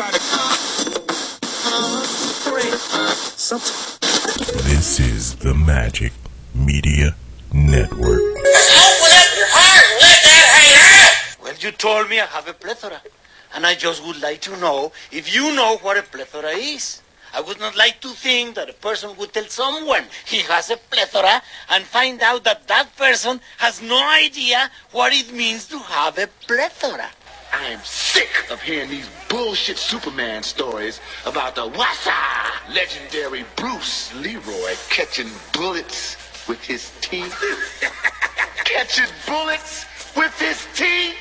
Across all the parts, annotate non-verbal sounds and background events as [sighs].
try to. This is the Magic Media Network. Open up your heart let that hang out. Well, you told me I have a plethora. And I just would like to know if you know what a plethora is. I would not like to think that a person would tell someone he has a plethora and find out that that person has no idea what it means to have a plethora. I am sick of hearing these bullshit Superman stories about the Wassa legendary Bruce Leroy catching bullets with his teeth. [laughs] catching bullets with his teeth?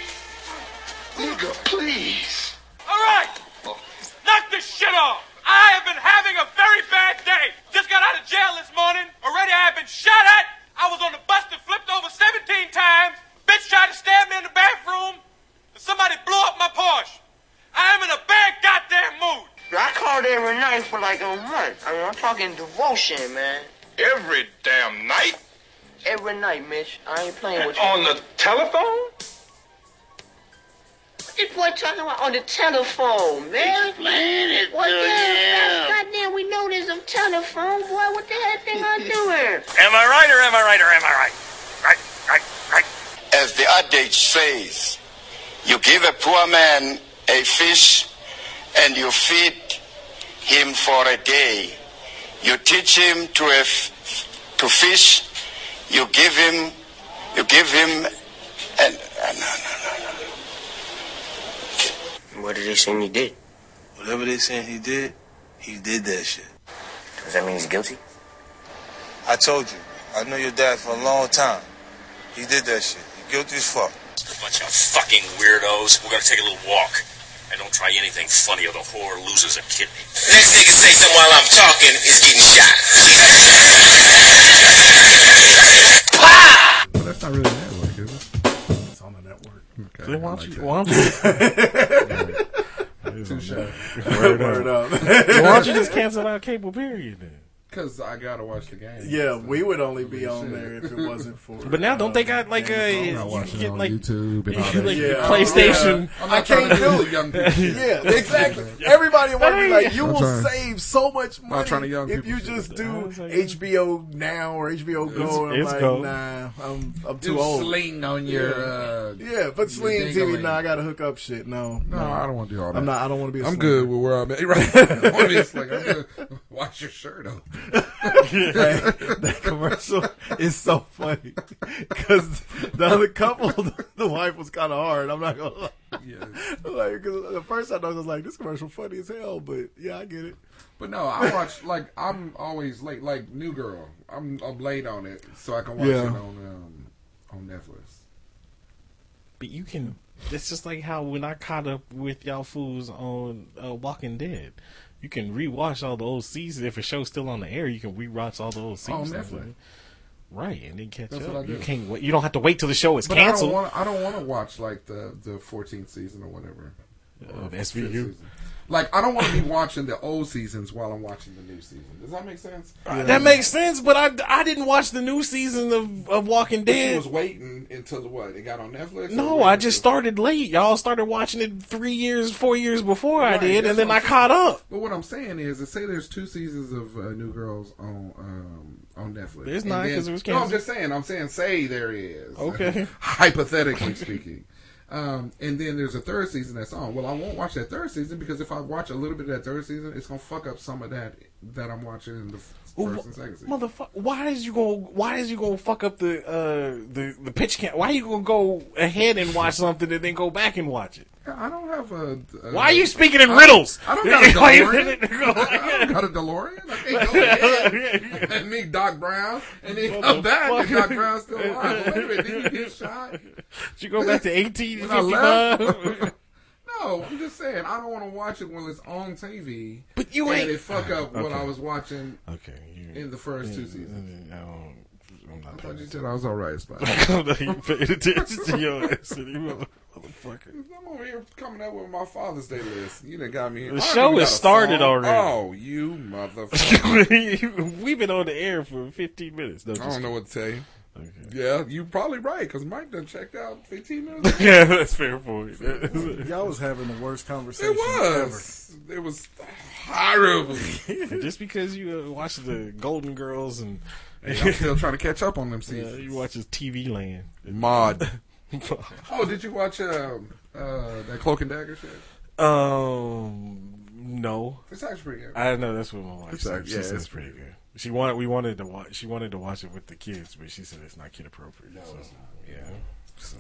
Nigga, please. All right, knock this shit off. I have been having a very bad day. Just got out of jail this morning. Already I have been shot at. I was on the bus that flipped over 17 times. Bitch tried to stab me in the bathroom. And somebody blew up my Porsche. I am in a bad goddamn mood. I called every night for like a month. I mean, I'm talking devotion, man. Every damn night? Every night, Mitch. I ain't playing with you. On the telephone? This boy talking about on the telephone, man. Explain it What to the hell? him. Goddamn, we know there's a telephone, boy. What the hell thing I doing? Am I right or am I right or am I right? Right, right, right. As the adage says, you give a poor man a fish and you feed him for a day. You teach him to a f- to fish. You give him, you give him, and uh, no, no, no, no. What did they say he did? Whatever they saying he did, he did that shit. Does that mean he's guilty? I told you, I know your dad for a long time. He did that shit. He guilty as fuck. Bunch of fucking weirdos. We're gonna take a little walk. And don't try anything funny or the whore loses a kidney. Next nigga say something while I'm talking is getting shot. But that's not really a network, is it? It's on the network. Okay. Then why don't you, that. why don't you, [laughs] Touche. Word, Word up. why don't you just cancel out cable period then? Because I gotta watch the game. Yeah, we would only be on there if it wasn't [laughs] for. But now don't they got like a I'm you not can watching it get on like YouTube and [laughs] all like. Yeah. PlayStation. I'm I not trying can't to do do it. young [laughs] people. Yeah, exactly. Everybody want to be like, you I'm will trying- save so much money trying to young if you just do like- HBO now or HBO Go. And I'm it's like, go. nah, I'm I'm too Do old. sling on your. Uh, Yeah, but Sling TV, ding-a-ling. nah, I gotta hook up shit. No, no, I don't want to do all that. I'm not. I don't want to be. A I'm good with where I'm at. Right. I wanna be a slinger. I'm good. Wash your shirt off. That commercial is so funny because the other couple, [laughs] the wife was kind of hard. I'm not gonna lie. Yeah. Like, cause the first I know I was like, this commercial funny as hell, but yeah, I get it. But no, I watch like I'm always late. Like New Girl, I'm I'm late on it, so I can watch Yeah. it on um, on Netflix. But you can. It's just like how when I caught up with y'all fools on uh, Walking Dead, you can rewatch all the old seasons. If a show's still on the air, you can rewatch all the old On seasons. Netflix. Right, and then catch That's up. You can't. Wait, you don't have to wait till the show is But I don't canceled. want I don't want to watch like the the 14th season or whatever. Uh, Or SVU. Like I don't want to be watching the old seasons while I'm watching the new season. Does that make sense? That makes sense, but I, I didn't watch the new season of, of Walking But Dead. was waiting until what? It got on Netflix. No. I just started late. Y'all started watching it three years, four years before I did, and then I caught up. But what I'm saying is, say there's two seasons of uh, New Girls on um, on Netflix. There's not, 'cause it was canceled. No, I'm just saying. I'm saying say there is. Okay. [laughs] Hypothetically speaking. Um, and then there's a third season that's on. Well, I won't watch that third season because if I watch a little bit of that third season, it's gonna fuck up some of that that I'm watching in the well. Motherfucker, why is you gonna why is you gonna fuck up the uh, the the pitch count? Why are you gonna go ahead and watch something and then go back and watch it? I don't have a. a Why are you speaking in I riddles? I don't [laughs] got a DeLorean. [laughs] I don't got a DeLorean. I can't go [laughs] ahead and meet Doc Brown and then come back and Doc Brown's still alive. Wait a minute, did you get shot? Did you go back to 1855? No, I'm just saying I don't want to watch it when it's on TV. But you and ain't- it fuck up what I was watching Okay, you, in the first two seasons. I don't, I'm not I thought you said I was all right, Spot. I'm not even paying attention to your ass anymore, motherfucker. I'm over here coming up with my Father's Day list. You done got me. here. The show has started already. Oh, you [laughs] motherfucker! We've been on the air for 15 minutes. No, I don't know what to tell you. Yeah, you're probably right because Mike done checked out 15 minutes. ago. yeah, [laughs] that's fair point. Y'all was having the worst conversation It was. It was horrible. [laughs] Just because you uh, watch the Golden Girls and Hey, I'm still trying to catch up on them [laughs] yeah, you watch TV Land. Mod. Oh, did you watch um, uh, that Cloak and Dagger shit? Um, no. It's actually pretty good. I know that's what my wife It's said. yeah, said it's it's pretty good. She wanted we wanted to watch. She wanted to watch it with the kids, but she said it's not kid appropriate. No, it's not. Yeah. So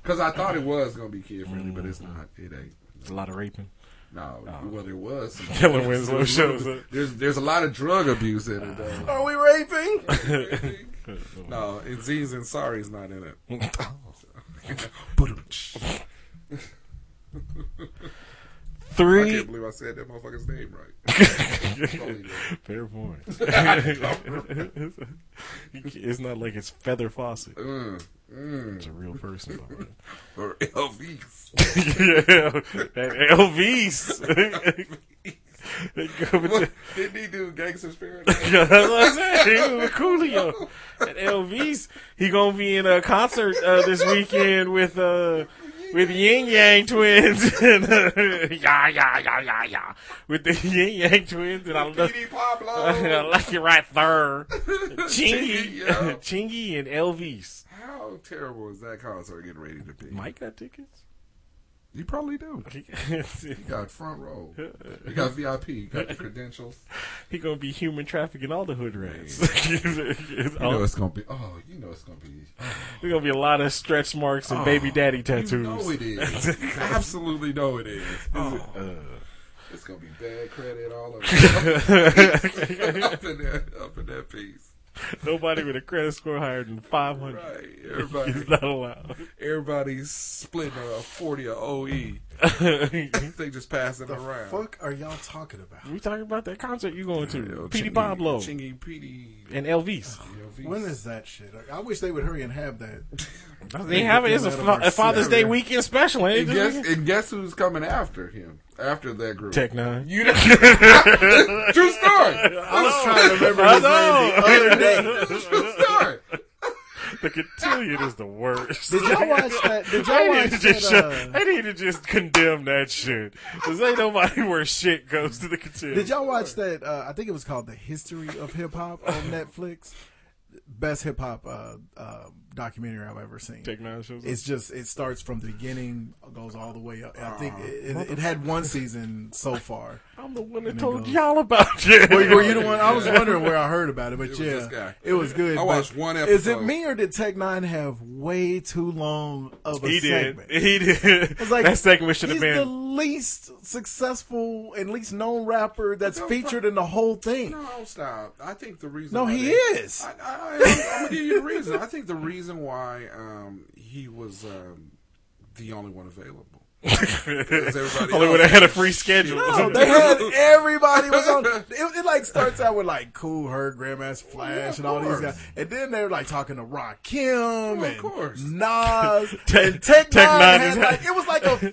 Because I thought it was going to be kid friendly, but it's mm-hmm. not. It ain't. there's a lot of raping. No, oh. well, there was. [laughs] Kellen Winslow there's a shows up. There's there's a lot of drug abuse in it. Though. Are we raping? [laughs] no, and Z's and Sorry's not in it. [laughs] I can't believe I said that motherfucker's name right. [laughs] Fair point. [laughs] [laughs] it's not like it's Feather Fawcett. Mm, mm. It's a real person. by the way. Or Elvis. yeah, that Elvis. They go with What, the- didn't he do Gangster's Paradise? That's what I said. He was with Coolio. And Elvis, he gonna be in a concert uh, this weekend with uh with Yin Yang Twins [laughs] yeah yeah yeah yeah yeah with the Yin Yang Twins and I love. [laughs] I like it right there. [laughs] Chingy, yeah. Chingy and Elvis. How terrible is that concert getting ready to be? Mike got tickets. You probably do. [laughs] He, got front row. [laughs] He got VIP. He got the credentials. he gonna be human trafficking all the hood rats. [laughs] You know it's gonna be. Oh, you know it's gonna be. There's gonna be a lot of stretch marks and Oh, baby daddy tattoos. You know it is. Absolutely know it is. Oh, Uh, it's gonna be bad credit all over. up in that, up in that piece. [laughs] Nobody with a credit score higher than 500 Right. [laughs] Everybody. is not allowed. Everybody's splitting a forty of OE. [laughs] they just passing it around. Fuck are y'all talking about? we talking about that concert you going to? Yeah, Petey Chingy- Pablo Chingy Petey. and Elvis. Oh, Elvis. When is that shit? I I wish they would hurry and have that. They have it. It's a, fa- a Father's Day weekend special, ain't And guess, and guess who's coming after him? After that group? Tech N9ne. [laughs] You know, [laughs] true story. I was trying to remember his name the other [laughs] day. True story. The cotillion is the worst. Did y'all watch that? Did y'all They watch need, to just that? shut- Uh, they need to just condemn that shit. Cause ain't nobody where shit goes to the cotillion. did y'all watch that? Uh, I think it was called "The History of Hip Hop" on Netflix. Best hip hop uh, uh, documentary I've ever seen. Tech N9ne shows up? It's just it starts from the beginning, goes all the way up. I think Oh. it, it, it had one season so far. [laughs] I'm the one that told goes- y'all about it. Were, were you the one? I was [laughs] wondering where I heard about it, but It was yeah, this guy. it was good. I watched one episode. Is it me or did Tech N9ne have way too long of a He did. [laughs] He did. It's like that segment should have been the least successful and least known rapper that's No, featured in the whole thing. No, stop. I think the reason. No, he they- is. I, I, I'm, gonna give you the reason. I think the reason why um, he was um, the only one available. [laughs] Only else when they had a free schedule. No, [laughs] they had everybody was on. It, it like starts out with like Kool Herc, Grandmaster Flash, and all these guys, and then they're like talking to Rakim of and course. Nas [laughs] Tech- and Tech, Tech N9ne. Nine had is- like, it was like a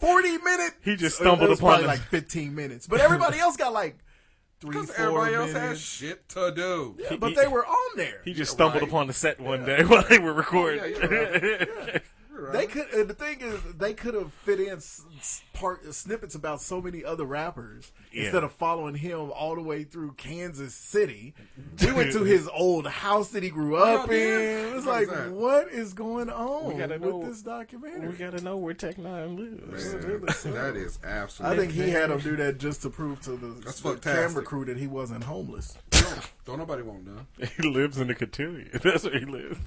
forty minute. He just it stumbled was upon probably the- like fifteen minutes, but everybody else got like three, Because four everybody else minutes. has shit to do. Yeah, but they were on there. He just stumbled right. upon the set one day [laughs] while they were recording. Oh, yeah, [laughs] you're right. They could. And the thing is, they could have fit in s- s- part snippets about so many other rappers Yeah. instead of following him all the way through Kansas City. We went to [laughs] his old house that he grew up Oh, yeah? in. It's What like, was that? what is going on We gotta with know- this documentary? we gotta know where Tech N9ne lives. Man, that is absolutely. I think he had him do that just to prove to the, That's the camera crew that he wasn't homeless. Don't nobody want none. [laughs] He lives in the cotillion. [laughs] That's where he lives.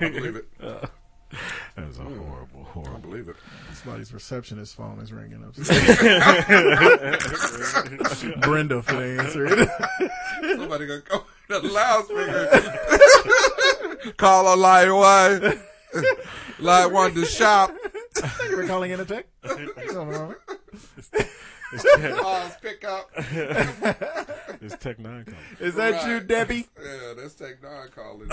I believe it. Uh, [laughs] That's a hmm. horrible, I horrible. believe it. Somebody's receptionist phone is ringing up. [laughs] [laughs] Brenda for the answer. Somebody gonna go to the loudspeaker. Call a line one. line one to shop. You for calling in a tech. Pause, pick up. It's Tech N9ne coming. Is that you, Debbie? Yeah, that's Tech N9ne calling.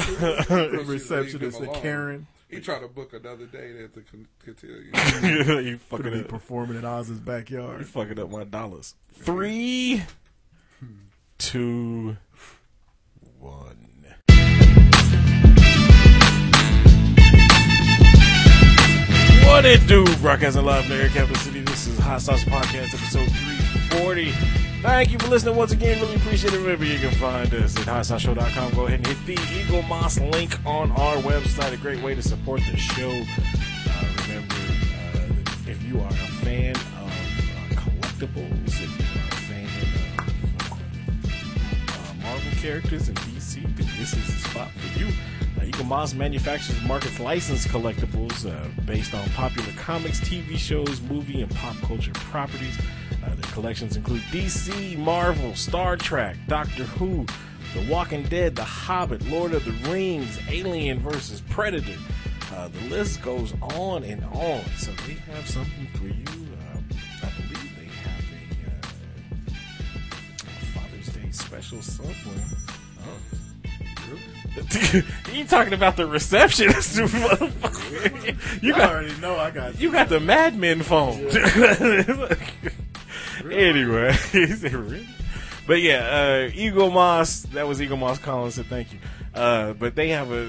Receptionist Karen. He tried to book another date at the cotillion. [laughs] you fucking be performing in Oz's backyard. You fucking up my dollars. Three, hmm. two, one. What it do? Broadcasting live from the Capital City. This is Hot Sauce Podcast, episode three forty. Thank you for listening once again. Really appreciate it. Remember, you can find us at hotsauceshow.com. Go ahead and hit the Eaglemoss link on our website. A great way to support the show. Uh, remember, uh, if you are a fan of uh, collectibles, if you are a fan of uh, Marvel characters in DC, then this is the spot for you. Uh, Moss manufactures markets licensed collectibles uh, based on popular comics, TV shows, movie, and pop culture properties. Uh, their collections include DC, Marvel, Star Trek, Doctor Who, The Walking Dead, The Hobbit, Lord of the Rings, Alien vs. Predator. Uh, the list goes on and on. So they have something for you. Uh, I believe they have a, uh, Father's Day special somewhere. Oh. [laughs] you talking about the receptionist? [laughs] you I already know I got you got the Mad Men phone. [laughs] anyway, really? But yeah, uh, Eaglemoss. That was Eaglemoss Collins. Said thank you. Uh, but they have a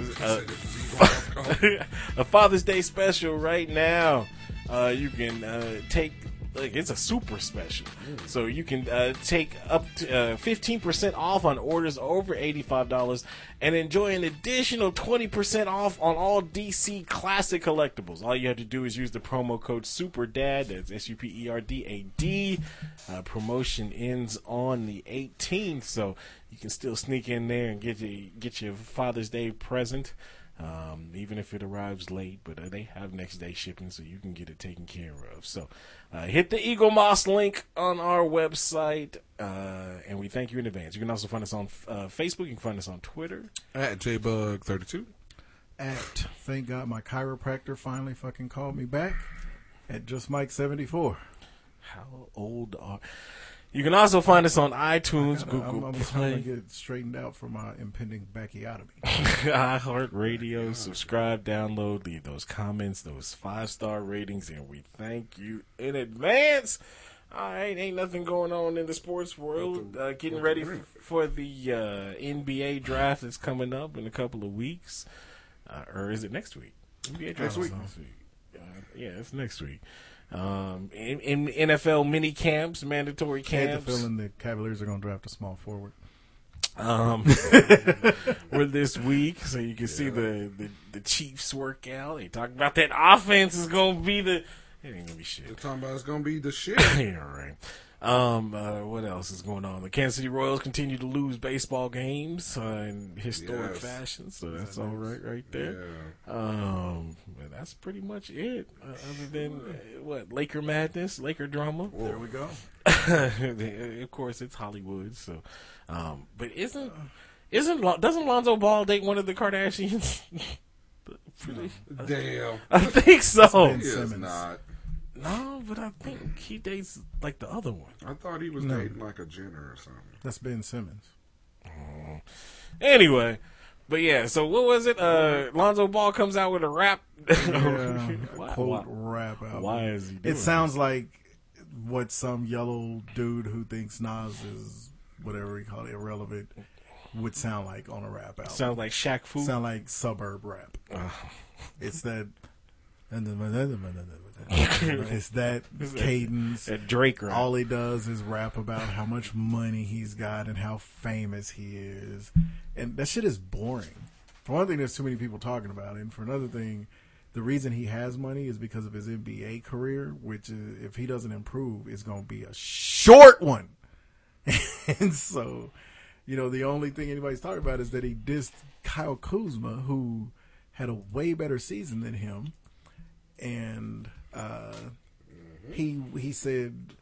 a, a Father's Day special right now. Uh, you can uh, take like it's a super special, so you can uh, take up to uh, fifteen percent off on orders over eighty five dollars, and enjoy an additional twenty percent off on all DC classic collectibles. All you have to do is use the promo code SUPERDAD. That's S U P E R D A D. Uh, promotion ends on the eighteenth, so you can still sneak in there and get your get your Father's Day present. Um, even if it arrives late, but uh, they have next day shipping, so you can get it taken care of. So, uh, hit the Eaglemoss link on our website, uh, and we thank you in advance. You can also find us on uh, Facebook. You can find us on Twitter. At JBug32. At thank God my chiropractor finally fucking called me back. At just Mike seventy four. How old are? You can also find us on iTunes, I'm, Google I'm Play. trying to get straightened out for my impending backiotomy. [laughs] iHeartRadio. Subscribe, download, leave those comments, those five star ratings, and we thank you in advance. All right, ain't nothing going on in the sports world. Uh, getting ready f- for the uh, NBA draft that's coming up in a couple of weeks, uh, or is it next week? NBA draft Next week. Next week. Uh, yeah, it's next week. Um, in, in NFL mini camps, mandatory I had the camps. feeling the Cavaliers are going to draft a small forward. Um, [laughs] we're this week, so you can see the, the the Chiefs work out. They talk about that offense is gonna be the. It ain't gonna be shit. They're talking about it's going to be the [laughs] shit. yeah, right. Um, uh, what else is going on? The Kansas City Royals continue to lose baseball games uh, in historic Yes. fashion, so that's all right, right there. Um, but that's pretty much it. Uh, other than uh, what Laker madness, Laker drama. There we go. [laughs] of course, it's Hollywood. So, um, but isn't isn't doesn't Lonzo Ball date one of the Kardashians? [laughs] Damn. I think so. Not. No, but I think he dates like the other one. I thought he was No. dating like a Jenner or something. That's Ben Simmons. Anyway, but yeah. So what was it? Uh, Lonzo Ball comes out with a rap. Yeah, [laughs] Why- a quote why- rap album. Why is he? Doing It sounds like what some yellow dude who thinks Nas is whatever he called it, irrelevant would sound like on a rap album. Sounds like Shaq Fu. Sound like suburb rap. [laughs] it's that. [laughs] [laughs] it's that cadence. That Drake rap. All he does is rap about how much money he's got and how famous he is, and that shit is boring. For one thing, there's too many people talking about it, and for another thing, the reason he has money is because of his NBA career, which is, if he doesn't improve, is going to be a short one. [laughs] and so, you know, the only thing anybody's talking about is that he dissed Kyle Kuzma, who had a way better season than him, and uh, he he said,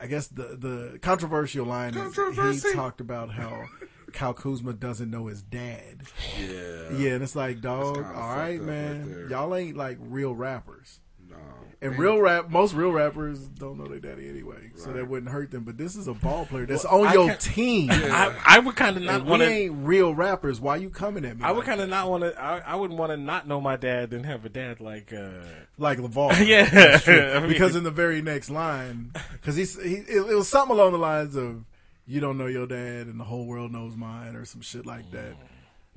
I guess the the controversial line is he talked about how Kyle Kuzma doesn't know his dad. Yeah. Yeah, and it's like, dog, all right, man, right y'all ain't like real rappers. No. And Man. real rap, most real rappers don't know their daddy anyway, so that wouldn't hurt them. But this is a ball player that's Well, on I your can't- team. I, I would kind of not And we want to. ain't real rappers. Why you coming at me? I would kind of not want to. I, I would want to not know my dad than have a dad like. uh like LaVar. [laughs] Yeah. [laughs] I mean- because in the very next line, because he's he, it, it was something along the lines of, "You don't know your dad, and the whole world knows mine," or some shit like that.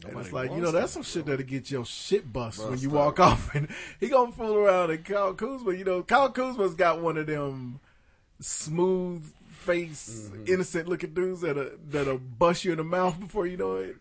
And it's like, you know, that's some shit that'll get your shit bust, when you walk [laughs] off. And he gonna fool around. And Kyle Kuzma, you know, Kyle Kuzma's got one of them smooth face, Mm-hmm. innocent looking dudes that'll, that'll bust you in the mouth before you know it.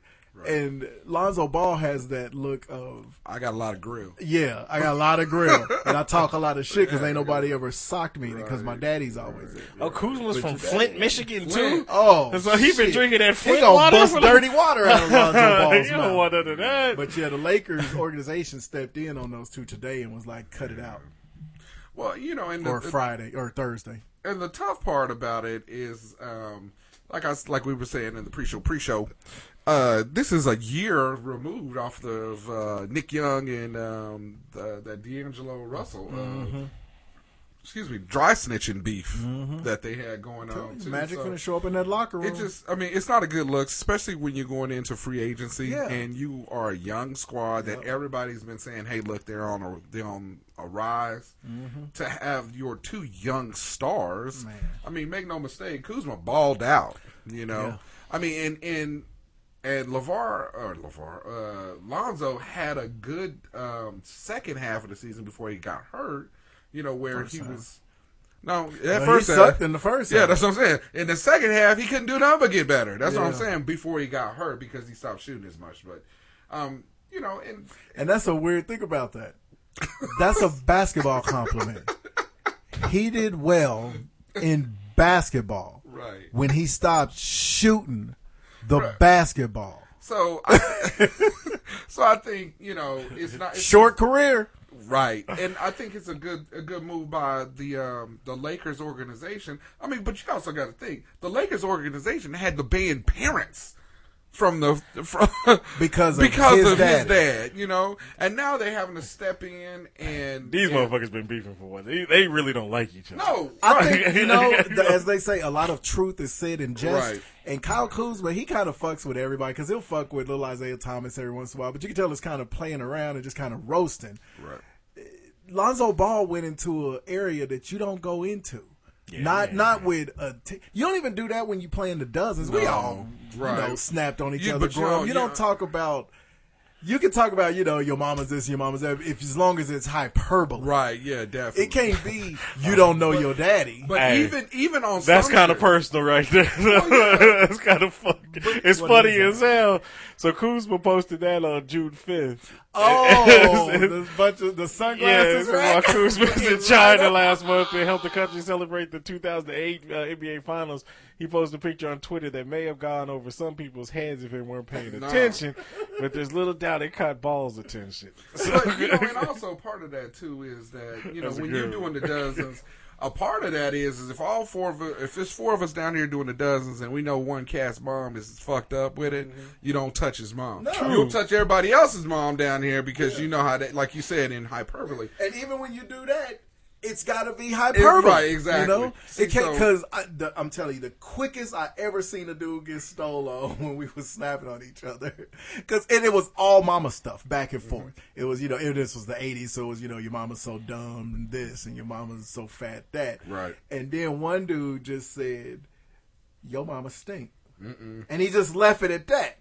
And Lonzo Ball has that look of, I got a lot of grill. yeah, I got a lot of grill. [laughs] and I talk a lot of shit because ain't nobody ever socked me because my daddy's always there. Oh, Kuzma's But from Flint, Michigan Flint? too. Oh, so he been drinking that He Flint gonna water. bust for dirty water out of [laughs] Lonzo Ball's you mouth. don't want none of that. But yeah, the Lakers organization stepped in on those two today and was like, cut it out. Well, you know, and Or the, Friday or Thursday. and the tough part about it is, um, like I s- like we were saying in the pre-show, pre-show, uh, this is a year removed off of uh, Nick Young and um, the, that D'Angelo Russell, uh, Mhm. excuse me, dry snitching beef Mhm. that they had going on. Too. Magic So gonna show up in that locker room. It just, I mean, it's not a good look, especially when you're going into free agency Yeah. and you are a young squad that everybody's been saying, "Hey, look, they're on a they're on a rise." Mhm. To have your two young stars, I mean, make no mistake, Kuzma balled out. You know, Yeah. I mean, and and and LaVar or LaVar, uh, Lonzo had a good um, second half of the season before he got hurt. You know, where First he half. was. No, that Well, he first sucked half, in the first Yeah, half. that's what I'm saying. In the second half, he couldn't do nothing but get better. That's what I'm saying. Before he got hurt, because he stopped shooting as much. But, um, you know, and And that's a weird thing about that. That's a basketball [laughs] compliment. He did well in basketball Right. when he stopped shooting the basketball. so, I, [laughs] so I think you know it's not it's Short career. Right, and I think it's a good a good move by the um, the Lakers organization. I mean, but you also got to think the Lakers organization had to ban parents from the from [laughs] Because of because his of daddy. his dad, you know, and now they're having to step in and These and- motherfuckers been beefing for what? They, they really don't like each other. No, I right. think you know, [laughs] the, as they say, a lot of truth is said in jest. Right. And Kyle Kuzma, he kind of fucks with everybody because he'll fuck with little Isaiah Thomas every once in a while. But you can tell it's kind of playing around and just kind of roasting. Right. Lonzo Ball went into an area that you don't go into. Not not with a. T- you don't even do that when you play in the dozens. we No, all right. you know snapped on each Yeah, other. but you don't- you you don't don't- talk about. You can talk about you know your mama's this, your mama's that, if as long as it's hyperbole. Right? Yeah, definitely. It can't be you don't know your daddy. But Hey, even even on That's kind of personal right there. Oh, [laughs] that's kind of funny. It's What funny as hell. So Kuzma posted that on June 5th. Oh, [laughs] the bunch of the Yeah, sunglasses. so while Kuzma was in [laughs] China last month and helped the country celebrate the 2008 uh, NBA Finals, he posted a picture on Twitter that may have gone over some people's heads if they weren't paying Nah. attention, but there's little doubt it caught Ball's attention. So, But you know, and also part of that too is that you know That's when you're doing the dozens, a part of that is is if all four of us, if there's four of us down here doing the dozens, and we know one cat's mom is fucked up with it, mm-hmm. you don't touch his mom. No. You'll touch everybody else's mom down here because you know how they, like you said in hyperbole. And even when you do that, it's got to be hyperbole. right, exactly. You know, See, it can't so- because I'm telling you, the quickest I ever seen a dude get stole on [laughs] when we was snapping on each other, because and it was all mama stuff back and forth. It was you know, and this was the '80s, so it was you know, your mama's so dumb and this, and your mama's so fat that. Right. And then one dude just said, "Your mama stink," Mm-mm. and he just left it at that.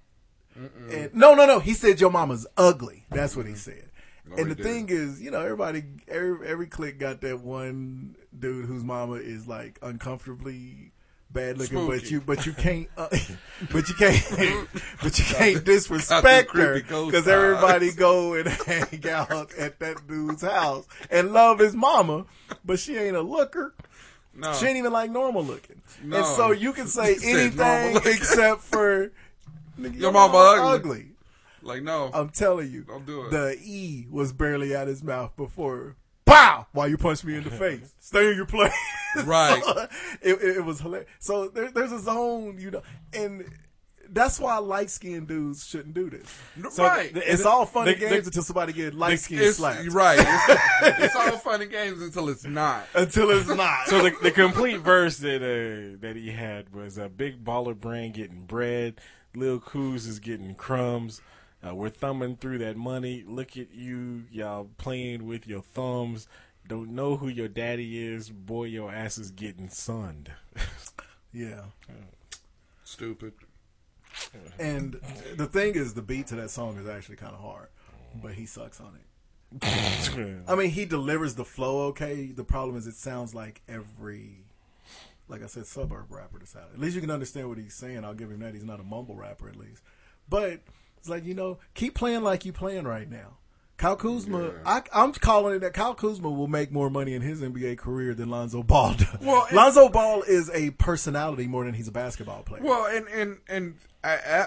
And no, no, no. He said your mama's ugly. That's what he said. No, and he the thing is, you know, everybody, every every clique got that one dude whose mama is like uncomfortably bad looking, but you, but you can't, uh, [laughs] but you can't, [laughs] but you can't disrespect her because everybody go and [laughs] hang out at that dude's house and love his mama, but she ain't a looker. No. She ain't even like normal looking. No. And so you can say You said normal anything except for nigga, Your mama ugly. ugly. Like no, I'm telling you, Don't do it. the E was barely out his mouth before. Pow! While you punch me in the [laughs] face. Stay in your place. [laughs] Right. So, it, it, it was hilarious. So there, there's a zone, you know, and that's why light skinned dudes shouldn't do this. So right. th- It's all fun and games the- until somebody get light skinned It's- slapped. Right. It's, [laughs] it's all fun and games until it's not. Until it's not. so the, the complete verse that uh, that he had was a big baller brand getting bread, Lil Coos is getting crumbs. Uh, we're thumbing through that money. Look at you, y'all playing with your thumbs. Don't know who your daddy is. Boy, your ass is getting sunned. [laughs] yeah. Stupid. And the thing is, the beat to that song is actually kind of hard, but he sucks on it. [laughs] I mean, he delivers the flow okay. The problem is, it sounds like every, like I said, suburb rapper that's out. At least you can understand what he's saying. I'll give him that. He's not a mumble rapper, at least. But it's like you know, keep playing like you playing right now. Kyle Kuzma, I, I'm calling it that Kyle Kuzma will make more money in his NBA career than Lonzo Ball does. Well, Lonzo Ball is a personality more than he's a basketball player. Well, and and and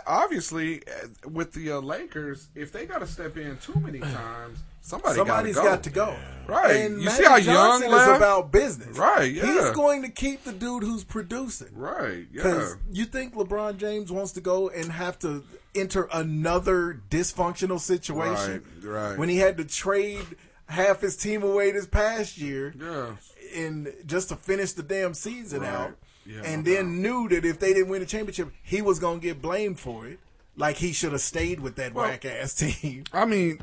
obviously uh, with the uh, Lakers, if they got to step in too many [sighs] times, somebody Somebody's gotta go. got to go. Right. And you Magic see how Johnson young is about business. Right. Yeah. He's going to keep the dude who's producing. Right. Yeah. Because you think LeBron James wants to go and have to enter another dysfunctional situation Right, right. when he had to trade half his team away this past year Yeah. in just to finish the damn season Right. out Yeah, and no then knew that if they didn't win the championship he was going to get blamed for it like he should have stayed with that Well, whack ass [laughs] team I mean,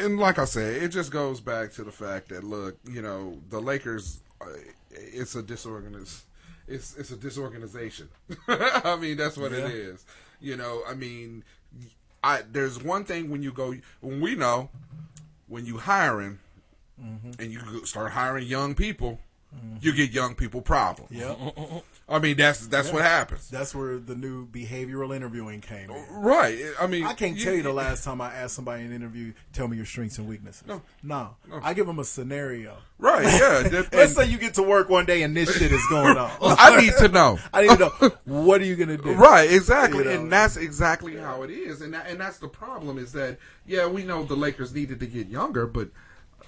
and like I said, it just goes back to the fact that look, you know, the Lakers, uh, it's a disorganized, it's it's a disorganization. [laughs] I mean, that's what Yeah. it is. You know, I mean, I there's one thing when you go when we know when you hiring mm-hmm. and you start hiring young people, you get young people problems. Yep. [laughs] I mean, that's that's what happens. That's where the new behavioral interviewing came in. Right. I mean, I can't tell you the last time I asked somebody in an interview, tell me your strengths and weaknesses. No. No. I give them a scenario. Right, yeah. [laughs] Let's say you get to work one day and this shit is going [laughs] on. I need to know. [laughs] I need to know. What are you going to do? Right, exactly, You know? and that's exactly how it is, and that, and that's the problem is that yeah, we know the Lakers needed to get younger, but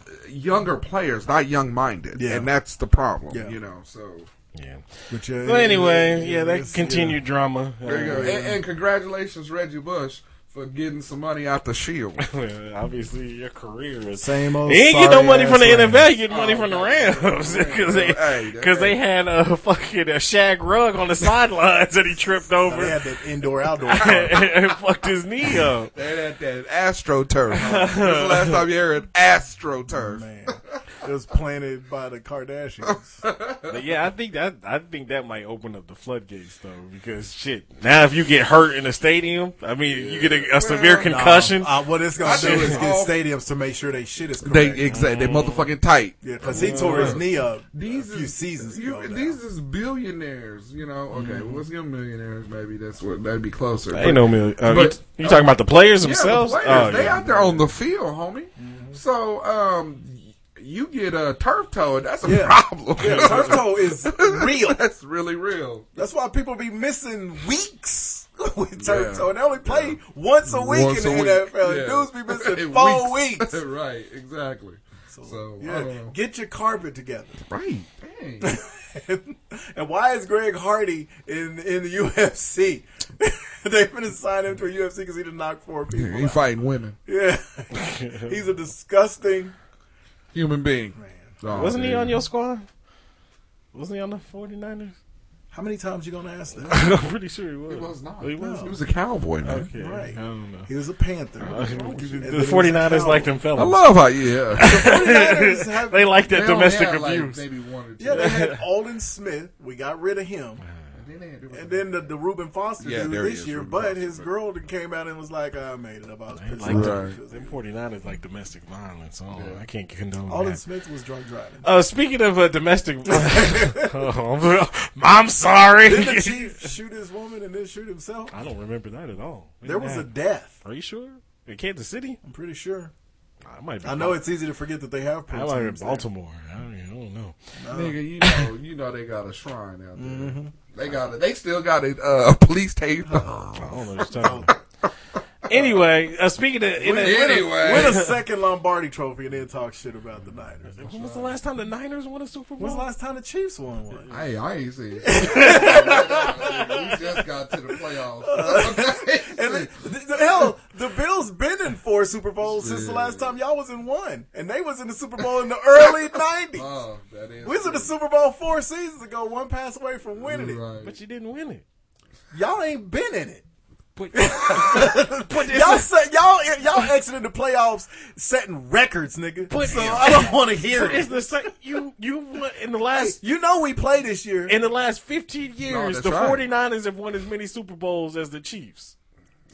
uh, younger players, not young minded, Yeah. and that's the problem. Yeah. You know, so Yeah. But, uh, Well, anyway, yeah, that it's- continued drama. there you go, Uh, and, and congratulations, Reggie Bush, for getting some money out the Shield. Well, [laughs] obviously, your career is Same old He ain't get no money from the sorry-ass NFL. He get money Oh, from the Rams because they Hey, because they had a fucking a shag rug on the sidelines that he tripped They over had that indoor outdoor. [laughs] and fucked his knee up. They had that AstroTurf. When's the last time you heard AstroTurf? Man, it was planted by the Kardashians. [laughs] But yeah, I think that I think that might open up the floodgates though because shit. Now if you get hurt in a stadium, I mean you get a, a severe Well, concussion. Uh, what it's gonna do is is get stadiums to make sure they shit is They exactly they motherfucking tight. yeah, because he tore his knee up These a few is, seasons you- ago. now. These is billionaires, you know. Okay, Mm-hmm. well, let's give them millionaires. Maybe that's what that'd be closer. Ain't no million. Uh, but- you, you talking about the players Yeah, the themselves? players, Oh, they yeah. out there on the field, homie. Mm-hmm. So, um, you get a turf toe, that's a Yeah. problem. Yeah, turf toe is [laughs] real. that's really real. That's why people be missing weeks [laughs] with turf Yeah. toe. And they only play once a week Once in the week. NFL. Yeah. Dudes be missing [laughs] four weeks. right, exactly. So, I Yeah, get your carpet together. Right. Dang. and why is Greg Hardy in in the UFC? they finna sign him to a UFC because he did knock four people. he out. fighting women. Yeah, he's a disgusting. Human being. Oh, Wasn't he dude. on your squad? Wasn't he on the 49ers? How many times you gonna ask that? [laughs] I'm pretty sure he was. He was not. He was. He was a cowboy, man. Okay. Right. I don't know. He was a Panther. Uh, And then he the was a 49ers Cowboy. like them fellas. I love how, yeah. [laughs] 49ers have- they like that They domestic had, like, abuse. maybe one or two. Yeah, they had Aldon Smith. We got rid of him. Then they had to- And then the, the Reuben Foster Yeah, dude this is, year, Ruben but Foster, his but- girl that came out and was like, I made it up. I was They pissed like Right. them 49ers like domestic violence. So I can't condone Aldon that. Smith was drunk driving. Uh, speaking of uh, domestic, [laughs] [laughs] oh, I'm, I'm sorry. Didn't the chief shoot his woman and then shoot himself? I don't remember that at all. When There did was a death. Are you sure? In Kansas City? I'm pretty sure. I might. Be I know it's easy to forget that they have I pro might be teams. Baltimore. I don't, I don't know. Nigga, you know, you know they got a shrine out there. They got it. They still got it. Uh, [laughs] police tape. I don't know [laughs] what you're. Anyway, uh, speaking of, in Win, a, win a- Anyway. win a second Lombardi trophy and then talk shit about the Niners. when was the last time the Niners won a Super Bowl? When was the last time the Chiefs won one? Hey, I ain't seen. it. [laughs] we just got to the playoffs. [laughs] And the, the, the- hell, the Bills been in four Super Bowls since the last time y'all was in one, and they was in the Super Bowl in the early [laughs] '90s. oh, that is. we was in the Super Bowl four seasons ago, one pass away from winning it. But you didn't win it. Y'all ain't been in it. But, [laughs] Y'all set, y'all y'all exited the playoffs setting records, nigga. But- so I don't want to hear But it's it. the same. You you won in the Hey, last you know we play this year. in the last 15 years. that's the right. 49ers have won as many Super Bowls as the Chiefs.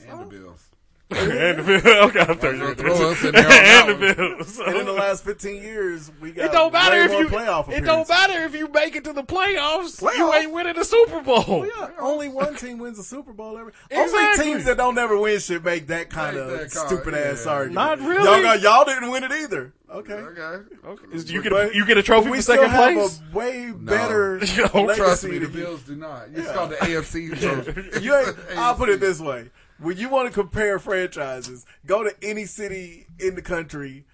And the Bills. And the Bills. [laughs] Okay, I thought you were Throw us in [laughs] there on and the one. Bills. And in the last 15 years, we got It don't matter way if more you. playoff It don't appearances. matter if you make it to the playoffs. You Playoffs? ain't winning the Super Bowl. Well, yeah, only one team wins the Super Bowl every. Exactly. Only teams that don't ever win should make that kind Make of that kind- stupid ass yeah. argument. Not really. Y'all, got, y'all didn't win it either. Okay. Okay. Is- You get But a, you get a trophy we for still second have place. a way better [laughs] Don't legacy Trust me, the to get- Bills do not. It's called the AFC. trophy. You ain't, I'll put it this way: when you want to compare franchises, go to any city in the country.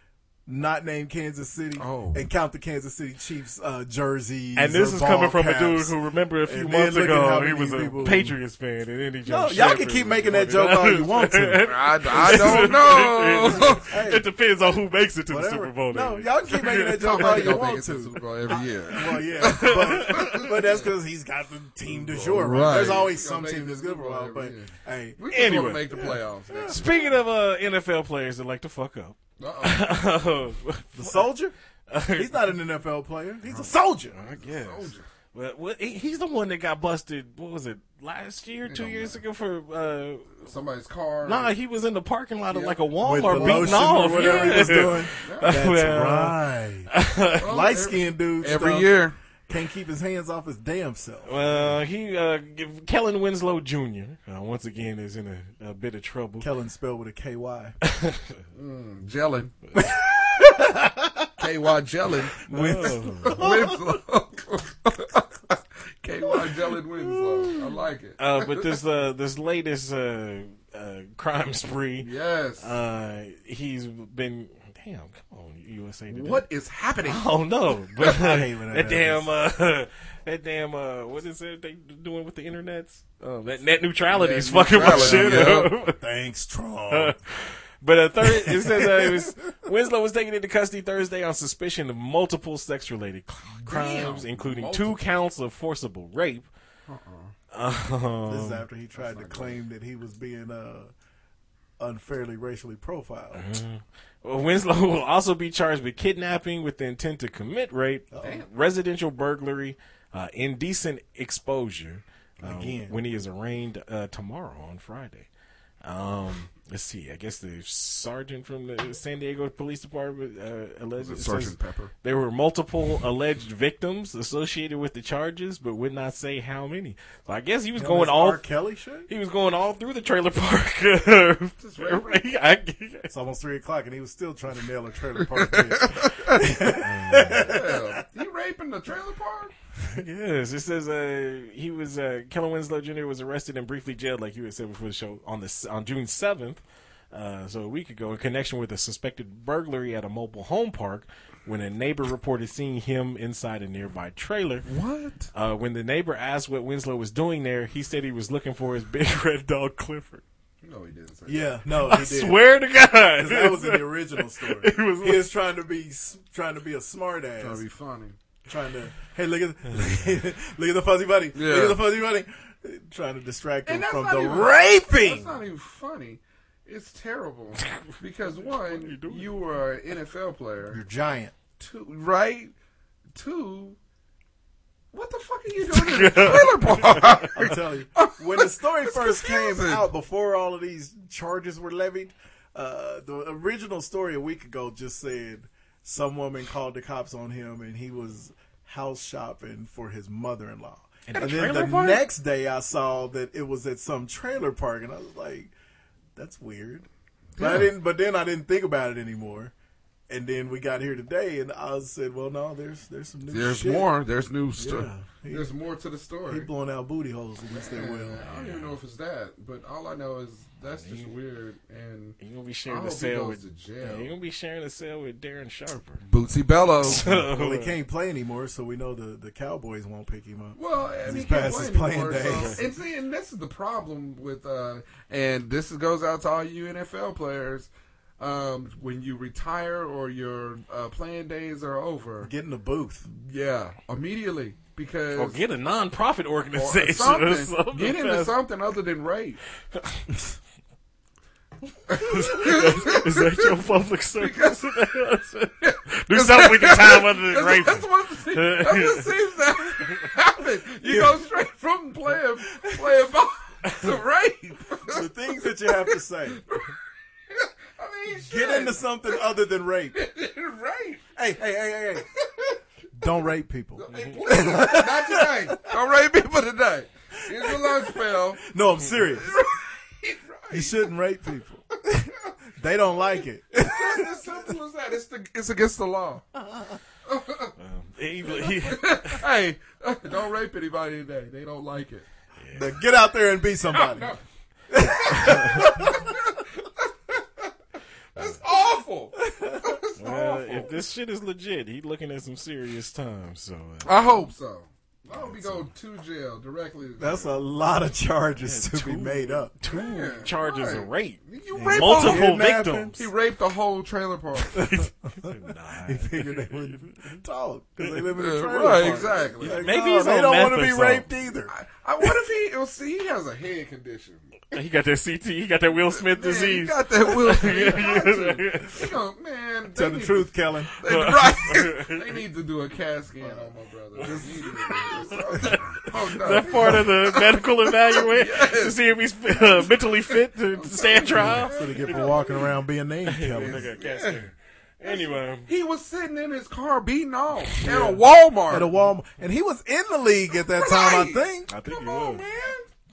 Not name Kansas City, Oh. and count the Kansas City Chiefs uh, jerseys. And this or is coming ball from a dude who remember a few And months look at how ago he was a people- Patriots fan, and then he No, jumped y'all can keep making that [laughs] joke all you want to. I, I don't [laughs] know. it depends on who makes it to Whatever. the Super Bowl. No, y'all can keep making that joke all you want to. Super Bowl every year. Well, yeah, but, but that's because he's got the team du jour. Right? Right. There's always some team that's good for a while. But hey, We just Anyway. want to make the playoffs. Speaking of uh, NFL players that like to fuck up, Uh-oh. the soldier, [laughs] he's not an NFL player. He's a soldier. I guess. But what, he- he's the one that got busted. What was it last year, two years ago for? Uh, Somebody's car. nah, he was in the parking lot of Yeah. like a With Walmart the beating lotion off. or whatever yeah. he was doing. [laughs] That's Well, right. [laughs] Light skinned dude. Every stuff. year. Can't keep his hands off his damn self. Well, he uh, Kellen Winslow Jr. Uh, once again is in a, a bit of trouble. Kellen spelled with a K Y. [laughs] Gelling. [laughs] KY Gelling. Winslow. [laughs] KY Gelling Winslow. I like it. Uh, but this uh, this latest uh, uh, crime spree, Yes. uh, he's been damn. Come on, USA Today. what is happening? [laughs] Oh no! [laughs] But I hate when that that damn, uh, [laughs] that damn, uh, what is it they doing with the internets? Uh, that net neutrality is fucking my shit up. Thanks, Trump. But a third, it says uh, it was, Winslow was taken into custody Thursday on suspicion of multiple sex-related crimes, including multiple. two counts of forcible rape. Um, this is after he tried to claim that he was being uh, unfairly racially profiled. Well, Winslow [laughs] will also be charged with kidnapping with the intent to commit rape, residential burglary, uh, indecent exposure. uh, Again. when he is arraigned uh, tomorrow on Friday. Um, let's see. I guess the sergeant from the San Diego Police Department uh, alleged Sergeant Pepper. There were multiple [laughs] alleged victims associated with the charges, but would not say how many. So I guess he was You know, going all R. Kelly shit. he was going all through the trailer park. [laughs] [laughs] It's almost three o'clock, and he was still trying to nail a trailer park. Yeah. Raping the trailer park? [laughs] yes, it says uh, he was uh, Kellen Winslow Jr. was arrested and briefly jailed, like you had said before the show, on the on June seventh, uh, so a week ago, in connection with a suspected burglary at a mobile home park. When a neighbor reported seeing him inside a nearby trailer, What? uh, when the neighbor asked what Winslow was doing there, he said he was looking for his big [laughs] red dog Clifford. No, he didn't say yeah, no, [laughs] he I did. swear to God, that was in the original story. He was he was trying to be trying to be a smart that. Trying to be funny. Trying to hey look at [laughs] look at the fuzzy buddy, look at the fuzzy buddy, trying to distract him from the even, raping. That's not even funny. It's terrible [laughs] because one, you were an NFL player. You're giant. Two, right? Two. What the fuck are you doing in the [laughs] trailer park? I'm telling you, when the story It's first came out, before all of these charges were levied, uh, the original story a week ago just said some woman called the cops on him, and he was house shopping for his mother-in-law. In a And then the park? next day, I saw that it was at some trailer park, and I was like, "That's weird." But I didn't. But then I didn't think about it anymore. And then we got here today, and I said, "Well, no, there's there's some new There's shit. more. There's new stuff. Yeah. He- There's more to the story. He blowing out booty holes against their will." I don't even know if it's that, but all I know is that's just weird. And You gonna be sharing a hope he cell with to jail. Yeah, you gonna be sharing a cell with Darren Sharper. Bootsy Bellows. [laughs] Well, he can't play anymore, so we know the, the Cowboys won't pick him up. Well, I mean, He's he past play his playing days. So, and see, and this is the problem with, uh, and this goes out to all you NFL players. Um, when you retire or your uh, playing days are over, Get in the booth. yeah, immediately because Or get a non-profit or organization. something. or something Get into [laughs] something other than rape. [laughs] [laughs] Is that your public service? Do something with your time other than That's, rape. that's what that's what seems to happen. You go straight from playing playing ball to rape. The things that you have have to say? [laughs] I mean, Get into something other than rape. [laughs] rape. Hey, hey, hey, hey, hey. Don't rape people. Not today. Don't rape people today. Here's your lunch bell. No, I'm serious. You shouldn't rape people. [laughs] they don't like it. It's as simple as that. It's, the, it's against the law. He- [laughs] he- hey, [laughs] don't rape anybody today. They don't like it. Now get out there and be somebody. That's awful. That's well, awful. if this shit is legit, he looking at some serious time. So uh, I hope so. I hope he go to jail directly. to That's jail. a lot of charges to be made up. two Yeah, charges right. of rape, You rape multiple victims. He raped the whole trailer park. [laughs] He figured they would talk because they live in a trailer right, park. exactly. Like, Maybe no, he's they don't want to be raped either. I wonder if he. Well, see, he has a head condition. He got that CT. He got that Will Smith Man, he got that Will [laughs] Smith. He got. You know, man. Tell the need truth, Kellen. they- [laughs] right. [laughs] they need to do a CAT scan on my brother. Just immediately. oh no. That part of the medical evaluation to see if he's uh, mentally fit to, to stand trial. So they get for walking around being named Kellen. Nigga, can't stand it. Anyway, He was sitting in his car beating off at a Walmart. At a Walmart, and he was in the league at that time. I think. I think Come he on, was. man.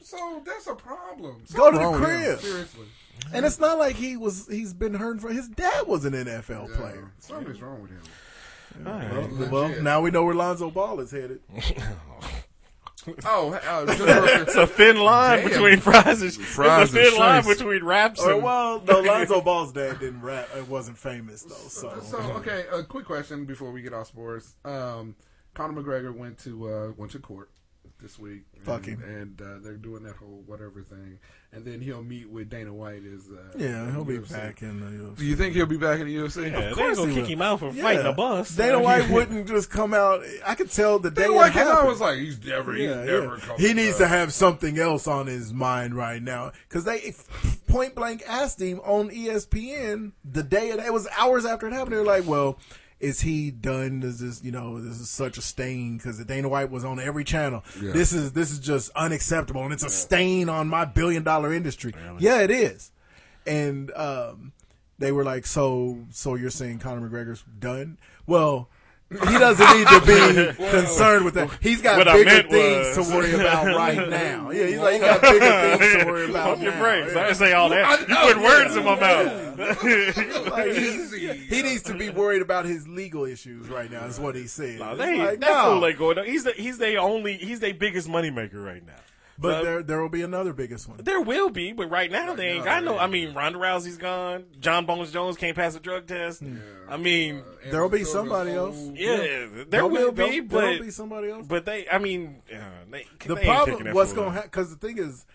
So that's a problem. Go to Something the wrong with him, crib. Seriously. And it's not like he was. He's been hurting for. His dad was an NFL Yeah, player. Something's wrong with him. Well, well, now we know where Lonzo Ball is headed. [laughs] Oh, uh, [laughs] just real- It's a thin line Damn. between fries and Fries it's a thin and line shrimps. between raps Or, and well, no, Lonzo Ball's dad didn't rap. It wasn't famous though. So, So okay, a quick question before we get off sports. Um, Conor McGregor went to uh, went to court this week. Fuck and, him. And uh, they're doing that whole whatever thing, and then he'll meet with Dana White. Is uh, yeah, he'll be UFC. back in the UFC. Do you think he'll be back in the UFC? Yeah, they ain't course gonna kick will. him out for Yeah. fighting a bus. Dana White [laughs] wouldn't just come out. I could tell the day Dana White came out was like, he's never, he's Yeah, never. yeah. coming He needs back. to have something else on his mind right now because they point blank asked him on ESPN the day it, it was hours after it happened. They were like, "Well, is he done? Is this you know this is such a stain because the Dana White was on every channel. Yeah. This is this is just unacceptable and it's a stain on my billion dollar industry. Yeah, it is. And um, they were like, "So so you're saying Conor McGregor's done? Well." He doesn't need to be [laughs] concerned with that. He's got What bigger things was- to worry about right now. Yeah, he's like, he got [laughs] bigger things to worry about. Pump your brakes. Yeah. I didn't say all that. You put words in my mouth. Like, he needs to be worried about his legal issues right now. Is what he said. It's they, like, that no. ain't going. He's the he's the only he's the biggest moneymaker right now. But there, there will be another biggest one. There will be, but right now they ain't now, got no. yeah. I mean, Ronda Rousey's gone. John Bones Jones can't pass a drug test. I mean, There'll be somebody else. old- yeah, there There'll will there'll- be, there'll be somebody else. but they. I mean, uh, they, the they problem, kicking what's going to happen? Because the thing is,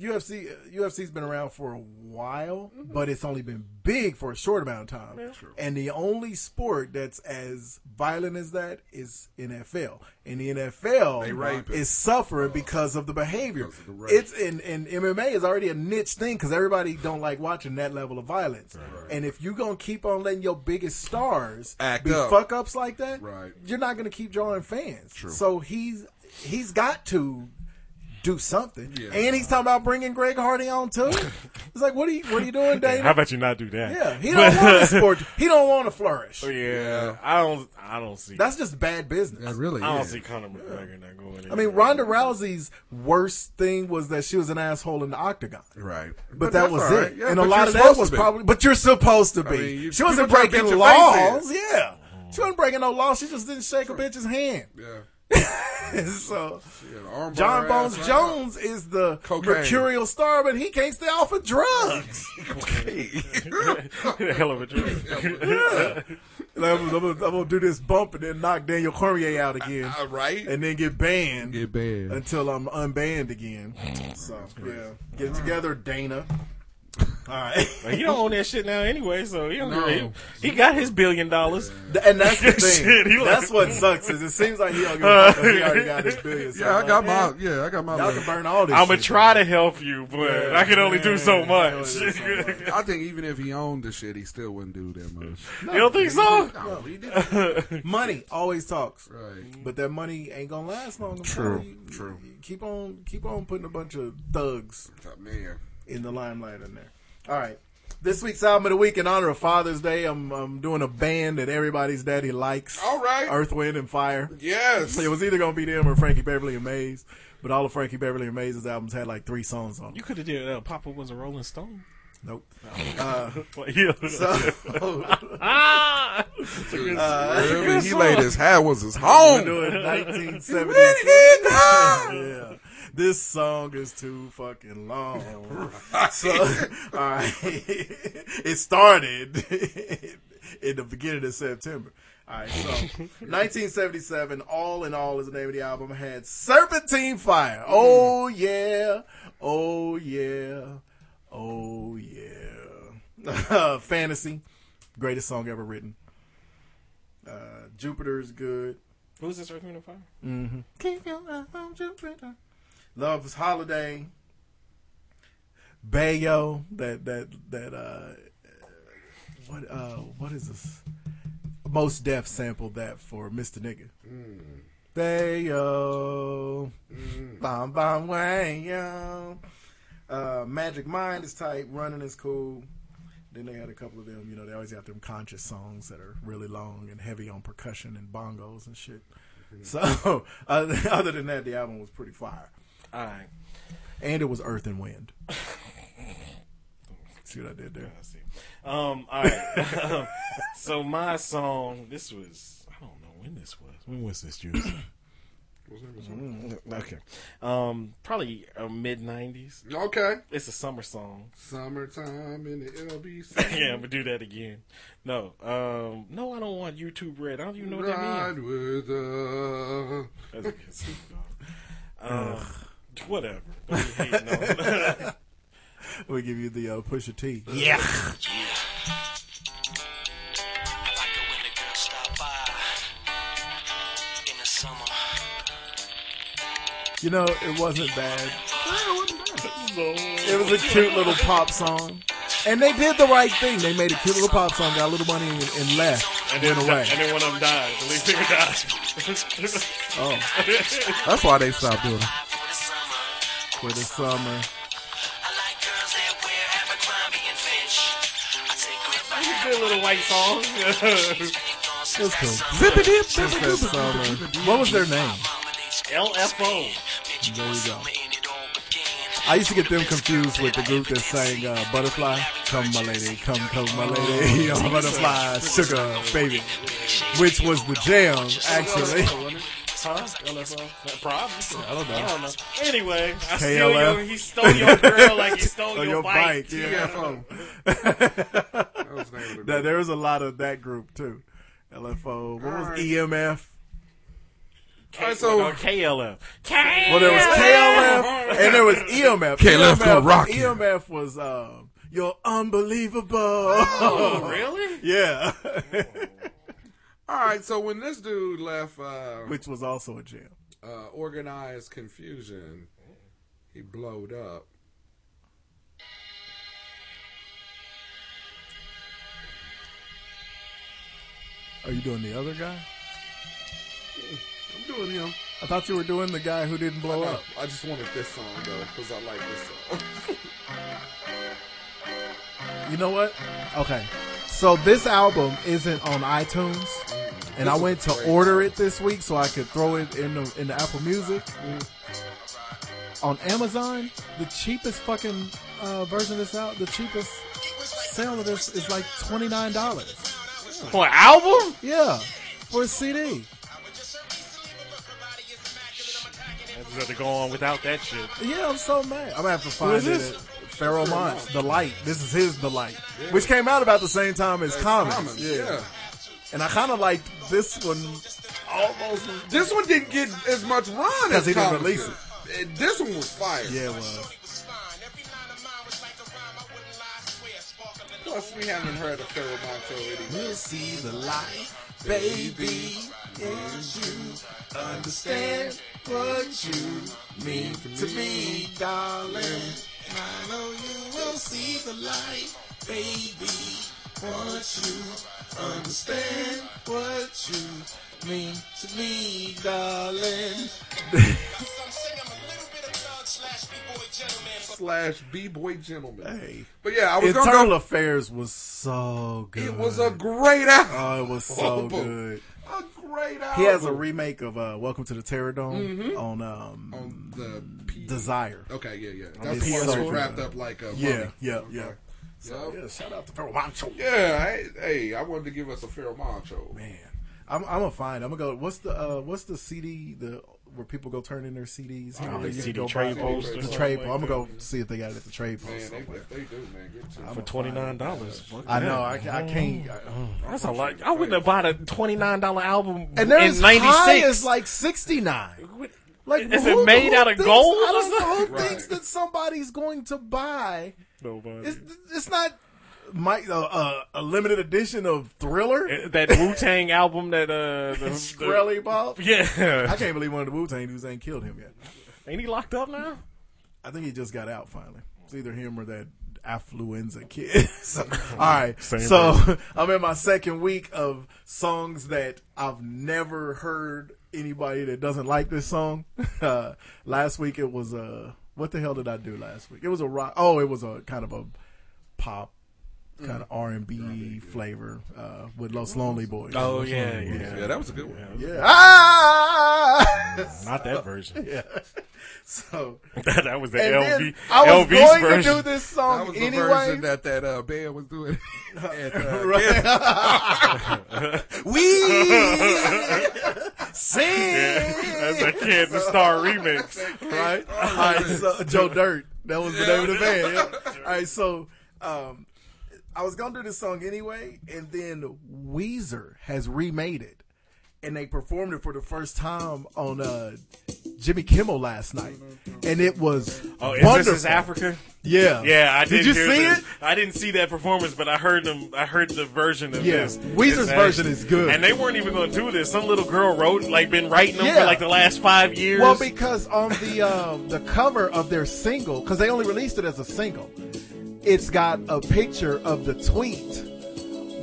UFC UFC's been around for a while, Mm-hmm. but it's only been big for a short amount of time. And the only sport that's as violent as that is NFL. And the NFL is it. is suffering because of the behavior. Of the. It's in, in MMA is already a niche thing because everybody don't like watching that level of violence. And if you're gonna keep on letting your biggest stars Act be up. fuck ups like that, Right. you're not gonna keep drawing fans. So he's he's got to do something. Yeah. And he's talking about bringing Greg Hardy on too. [laughs] It's like, what are you what are you doing, Dana? How about you not do that? yeah, he don't want [laughs] to sport. He don't want to flourish. Oh, yeah, I don't. I don't see. That's just bad business. That really I don't is. see Conor McGregor not going. I mean, Ronda Rousey's worst thing was that she was an asshole in the octagon. Right. But, that was all right. it. Yeah, and a lot of that was probably. But you're supposed to be. mean, you- she wasn't people try to breaking beat your laws. Yeah, she wasn't breaking no laws. She just didn't shake a bitch's hand. Yeah. So Yeah, the arm John Bones ass right Jones is the Cocaine. mercurial star, but he can't stay off of drugs. [laughs] [laughs] hell of a drink. Yeah. I'm, I'm gonna- I'm gonna do this bump and then knock Daniel Cormier out again, Uh, right? and then get banned Get banned. until I'm unbanned again. So yeah, get it together, Dana. All right, But [laughs] he don't own that shit now anyway, so he don't. No. He, he got his billion dollars. and that's [laughs] the thing. Shit, he like- that's what sucks is it seems like he don't give a fuck 'cause he already got his billion. So Yeah, I I'm got like, my. Yeah, I got my. Y'all little- can burn all this. I'm gonna shit, try to help you, but Yeah, I can only do so much. do so much. [laughs] I think even if he owned the shit, he still wouldn't do that much. you don't think so? No, he didn't. Money always talks, Right. but that money ain't gonna last long. True, You- true. you keep on, keep on putting a bunch of thugs Oh, Man. In the limelight in there. All right. This week's album of the week in honor of Father's Day, I'm, I'm doing a band that everybody's daddy likes. All right. Earth, Wind, and Fire. Yes. It was either going to be them or Frankie Beverly and Maze, but all of Frankie Beverly and Maze's albums had like three songs on them. You could have did uh, Papa was a Rolling Stone. Nope. Uh, [laughs] Well, yeah. [laughs] so, [laughs] ah! Uh, Really, he laid his hat was his home. We're doing 1970. yeah. This song is too fucking long. [laughs] So, [laughs] all right. [laughs] it started in the beginning of September. All right, so 1977, All in All is the name of the album, had Serpentine Fire. Oh, yeah. Oh, yeah. Oh, yeah. Fantasy, greatest song ever written. Uh, Jupiter's good. Who's this Serpentine Fire? Mm-hmm. Keep your eye on Jupiter. Love's Holiday. Bayo. That that that uh what uh what is this? Mos Def sampled that for Mr. Nigga. Bayo. Bam bam wayo. Uh Magic Mind is tight, running is cool. Then they had a couple of them, you know, they always got them conscious songs that are really long and heavy on percussion and bongos and shit. So, [laughs] other, other than that, the album was pretty fire. All right. And it was Earth and Wind. [laughs] See what I did there? I see. Um, all right. [laughs] so my song, this was I don't know when this was. When was this, Juice? [coughs] Mm, okay. Um, probably uh, mid '90s. Okay. It's a summer song. Summertime in the LBC. [laughs] yeah, I'm gonna do that again. No, um, no, I don't want YouTube Red. I don't even know what that Ride means. with us. That's a good song, dog. Whatever. Don't be [laughs] We give you the uh, of T. Yeah. You know, it wasn't bad. It was a cute little pop song. And they did the right thing. They made a cute little pop song, got a little money, and, and left. And then, away. and then one of them died. The lead singer died. Oh. That's why they stopped doing it. For the summer. It's a good little white song. It was cool. Zippity, It's that summer. What was their name? LFO. There you go. I used to get them confused with the group that sang uh, Butterfly. Come, my lady, come, come, my lady. Oh, [laughs] butterfly, sugar, baby. Which was the jam, actually. Huh? LFO? Probably. I don't know. I don't know. Anyway, I steal KLF. your, he stole your girl like he [laughs] stole Oh, your, your bike. bike, yeah. TFO. [laughs] [laughs] was the name of the Now, there was a lot of that group too. LFO. What was Alright. EMF? K- Alright, so- no, KLF. KLF. Well, there was KLF and there was EMF. KLF EMF, gonna rock you. EMF was um, you're unbelievable. Oh, really? yeah. All right, so when this dude left uh, Which was also a jam. uh, Organized Confusion, he blowed up. Are you doing the other guy? I'm doing him. I thought you were doing the guy who didn't blow No, up. I just wanted this song though because I like this song. You know what? Okay. So this album isn't on iTunes, and I went to order it this week so I could throw it in the in the Apple Music. On Amazon, the cheapest fucking uh, version of this out, the cheapest sale of this is like twenty nine dollars. For an album? Yeah, for a CD. I just had to go on without that shit. Yeah, I'm so mad. I'm gonna have to find is it. this? Pharoahe Monch, The Light. This is his The Light, which came out about the same time as Commons. Commons, yeah. yeah. and I kind of liked this one almost. This one didn't get as much run as he didn't release did. Uh, This one was fire. Yeah, it was. Plus, we haven't heard of Pharoahe Monch already. We'll see the light, baby, and you understand what you mean to me, darling. I know you will see the light, baby. Want you understand what you mean to me, darling. slash b boy gentleman. Hey. But yeah, I was Internal gonna go. Affairs was so good. It was a great album. Oh, it was so [laughs] good. A great album. He has a remake of uh, "Welcome to the Terror Dome" Mhm. on um, on the P- Desire. Okay, yeah, yeah. That's the the one that's wrapped up like a Yeah, mummy. yeah, Okay. yeah. So, Yep. yeah, shout out to Pharoahe Monch. Yeah, hey, hey, I wanted to give us a Pharoahe Monch. Man, I'm I'm gonna find. I'm gonna go. What's the uh, what's the CD the where people go turn in their CDs? You Oh, know, the you can CD go trade buy- post The trade. post. I'm gonna go see if they got it at the trade post. Man, they, they do, man, get to For gonna twenty find nine it. dollars. I know. I, I can't. Mm. I, oh. That's a lot. I wouldn't have bought a twenty nine dollar album And they're in as ninety high six. as like sixty nine. Like, Is who- it made out of thinks- gold I don't know who something? thinks that somebody's going to buy. Nobody. It's, it's not Mike uh, uh, a limited edition of Thriller. that Wu Tang album that uh the, [laughs] Shkreli Bob. [laughs] Yeah. I can't believe one of the Wu Tang dudes ain't killed him yet. Ain't he locked up now? I think he just got out finally. It's either him or that affluenza kid. [laughs] so, all right, Same so I'm in my second week of songs that I've never heard anybody that doesn't like this song. Uh, last week it was a what the hell did I do last week? It was a rock. Oh, it was a kind of a pop. Kind of R and B flavor uh, with Los Lonely Boys. Oh, Los yeah, Boys. yeah. Yeah, that was a good one. Yeah. Ah! Not that [laughs] version. yeah. So [laughs] that, that was the and LV. then I was LV's going version. to do this That song was the anyway. version that that uh, band was doing. [laughs] at, uh, Right. we sing. That's a Kansas Star remix. right? All right, so Joe Dirt. That was the name of the band. Yeah. All right, so um, I was gonna do this song anyway, and then Weezer has remade it, and they performed it for the first time on uh, Jimmy Kimmel last night, and it was Oh, is wonderful. this is Africa? Yeah, Yeah, I did. did. you hear see this. it? I didn't see that performance, but I heard them. I heard the version of Yeah, this. Weezer's It's version is good. and they weren't even going to do this. Some little girl wrote, like, been writing them Yeah. for like the last five years. Well, because on the um, the cover of their single, because they only released it as a single, it's got a picture of the tweet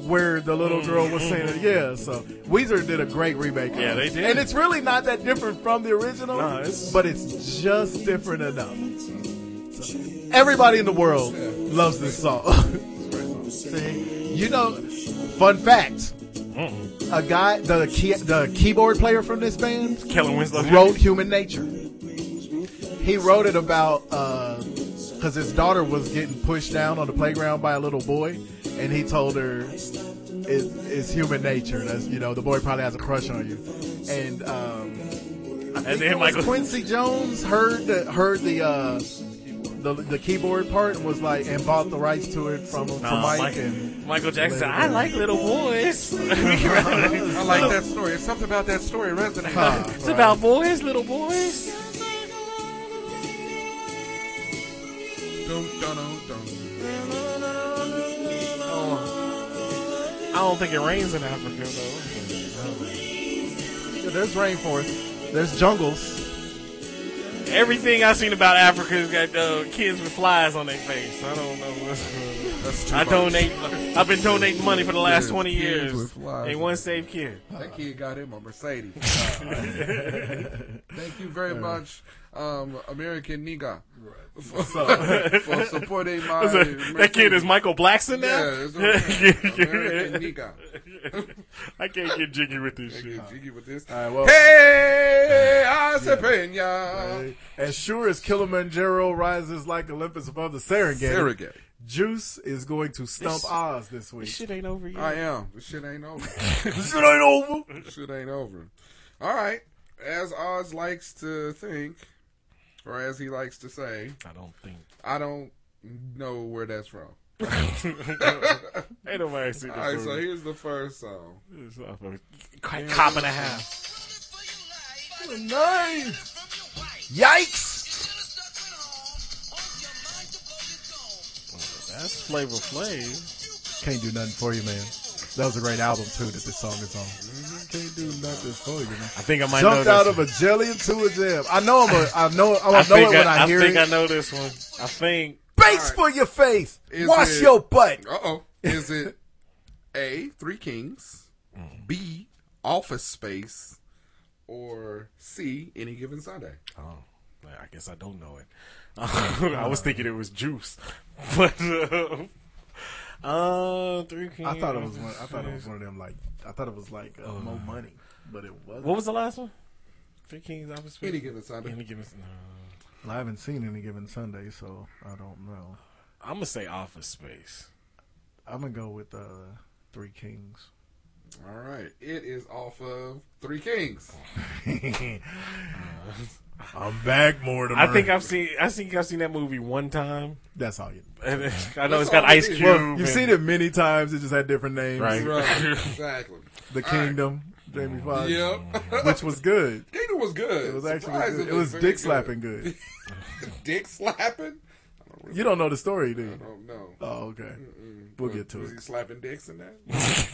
where the little hmm. girl was saying it. Yeah, so Weezer did a great remake. of Yeah, they did. and it's really not that different from the original, No, it's- but it's just different enough. So, everybody in the world loves this song. [laughs] See, you know, fun fact. Hmm. A guy, the key, the keyboard player from this band, Kellen Winslow wrote Human Nature. He wrote it about uh, because his daughter was getting pushed down on the playground by a little boy, and he told her it's, it's human nature. That's you know the boy probably has a crush on you, and um, I think then it Michael- Quincy Jones heard the heard the. Uh, the, the keyboard part and was like and bought the rights to it from from Nah, Mike, Mike- and Michael Jackson said, "I like little boys." [laughs] I like that story. It's something about that story resonating. Huh. It's about boys, little boys. Oh. I don't think it rains in Africa though. Yeah, there's rainforest there's jungles Everything I've seen about Africa has got uh, kids with flies on their face. I don't know. [laughs] That's too I much. donate. I've been donating money for the last Yeah, twenty kids years. with flies. Ain't one saved kid. That kid got him a Mercedes. [laughs] Thank you very much, um, American Nigga, for, [laughs] for supporting my. that kid is Michael Blackson now. Yeah, it's. [laughs] American Nigga. [laughs] I can't get jiggy with this I shit. get jiggy with this. All right, well- hey, Acepena. As sure as Kilimanjaro rises like Olympus above the Serengeti, Serengeti. Juice is going to stump This- Oz this week. This shit ain't over yet. I am. This shit ain't over. This shit ain't over. This shit ain't over. All right. As Oz likes to think, or as he likes to say, I don't think. I don't know where that's from. [laughs] Ain't nobody seen All this right, so here's the first song. It's off of a Cop and a half. Nine. Yikes! That's Flavor Flav. Can't do nothing for you, man. That was a great album too that this song is on. Can't do nothing for you, man. I think I might know Jumped this out of one. a jelly into a jam. I know I'm a, I know I'm I know think it when I, I, hear think it. I know this one. I think Bakes for your face. Is Wash it- your butt. Uh oh. Is it A, Three Kings, B, Office Space, or C, Any Given Sunday? Oh. I guess I don't know it. [laughs] I was thinking it was Juice, [laughs] but uh, uh Three Kings. I thought it was one. I thought it was one of them like. I thought it was like uh, Mo Money, but it wasn't. What was the last one? Three Kings. Office Space. Any given Sunday. Any given. No. Well, I haven't seen any given Sunday, so I don't know. I'm gonna say Office Space. I'm gonna go with uh, Three Kings. All right, it is off of Three Kings. [laughs] [laughs] [laughs] I'm back, Mortimer. I think I've seen. I think I've seen that movie one time. That's all you. And I know That's it's got all it Ice is. Cube. Well, you've seen it many times. It just had different names. Right. Right, [laughs] exactly. The All right. Kingdom, Jamie Foxx. Yep. [laughs] which was good. Kingdom was good. It was actually good. Surprisingly It was very dick good. slapping good. [laughs] dick slapping? You don't know the story, do I you? don't know. Oh, okay. We'll get to Was it. he slapping dicks in that?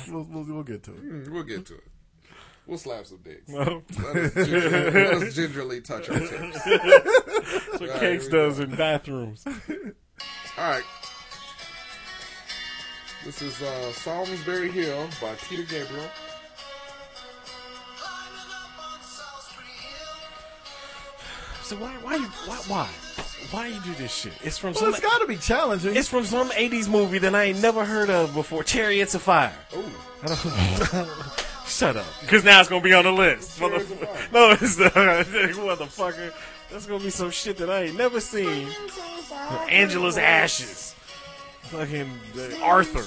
We'll, we'll, we'll get to it. Mm, we'll get to it. We'll slap some dicks. [laughs] No. Let, us [laughs] gingerly, let us gingerly touch our tips. That's what right, Cakes does go. in bathrooms. All right. This is uh, Solsbury Hill by Peter Gabriel. So why, why, you, why, why, why you do this shit? It's from Well, some. it's got to be challenging. It's from some '80s movie that I ain't never heard of before. Chariots of Fire. Ooh. [laughs] Shut up, because now it's gonna be on the list. Of Motherf- [laughs] no, it's not. [laughs] motherfucker. That's gonna be some shit that I ain't never seen. Angela's Ashes. Fucking uh, Arthur.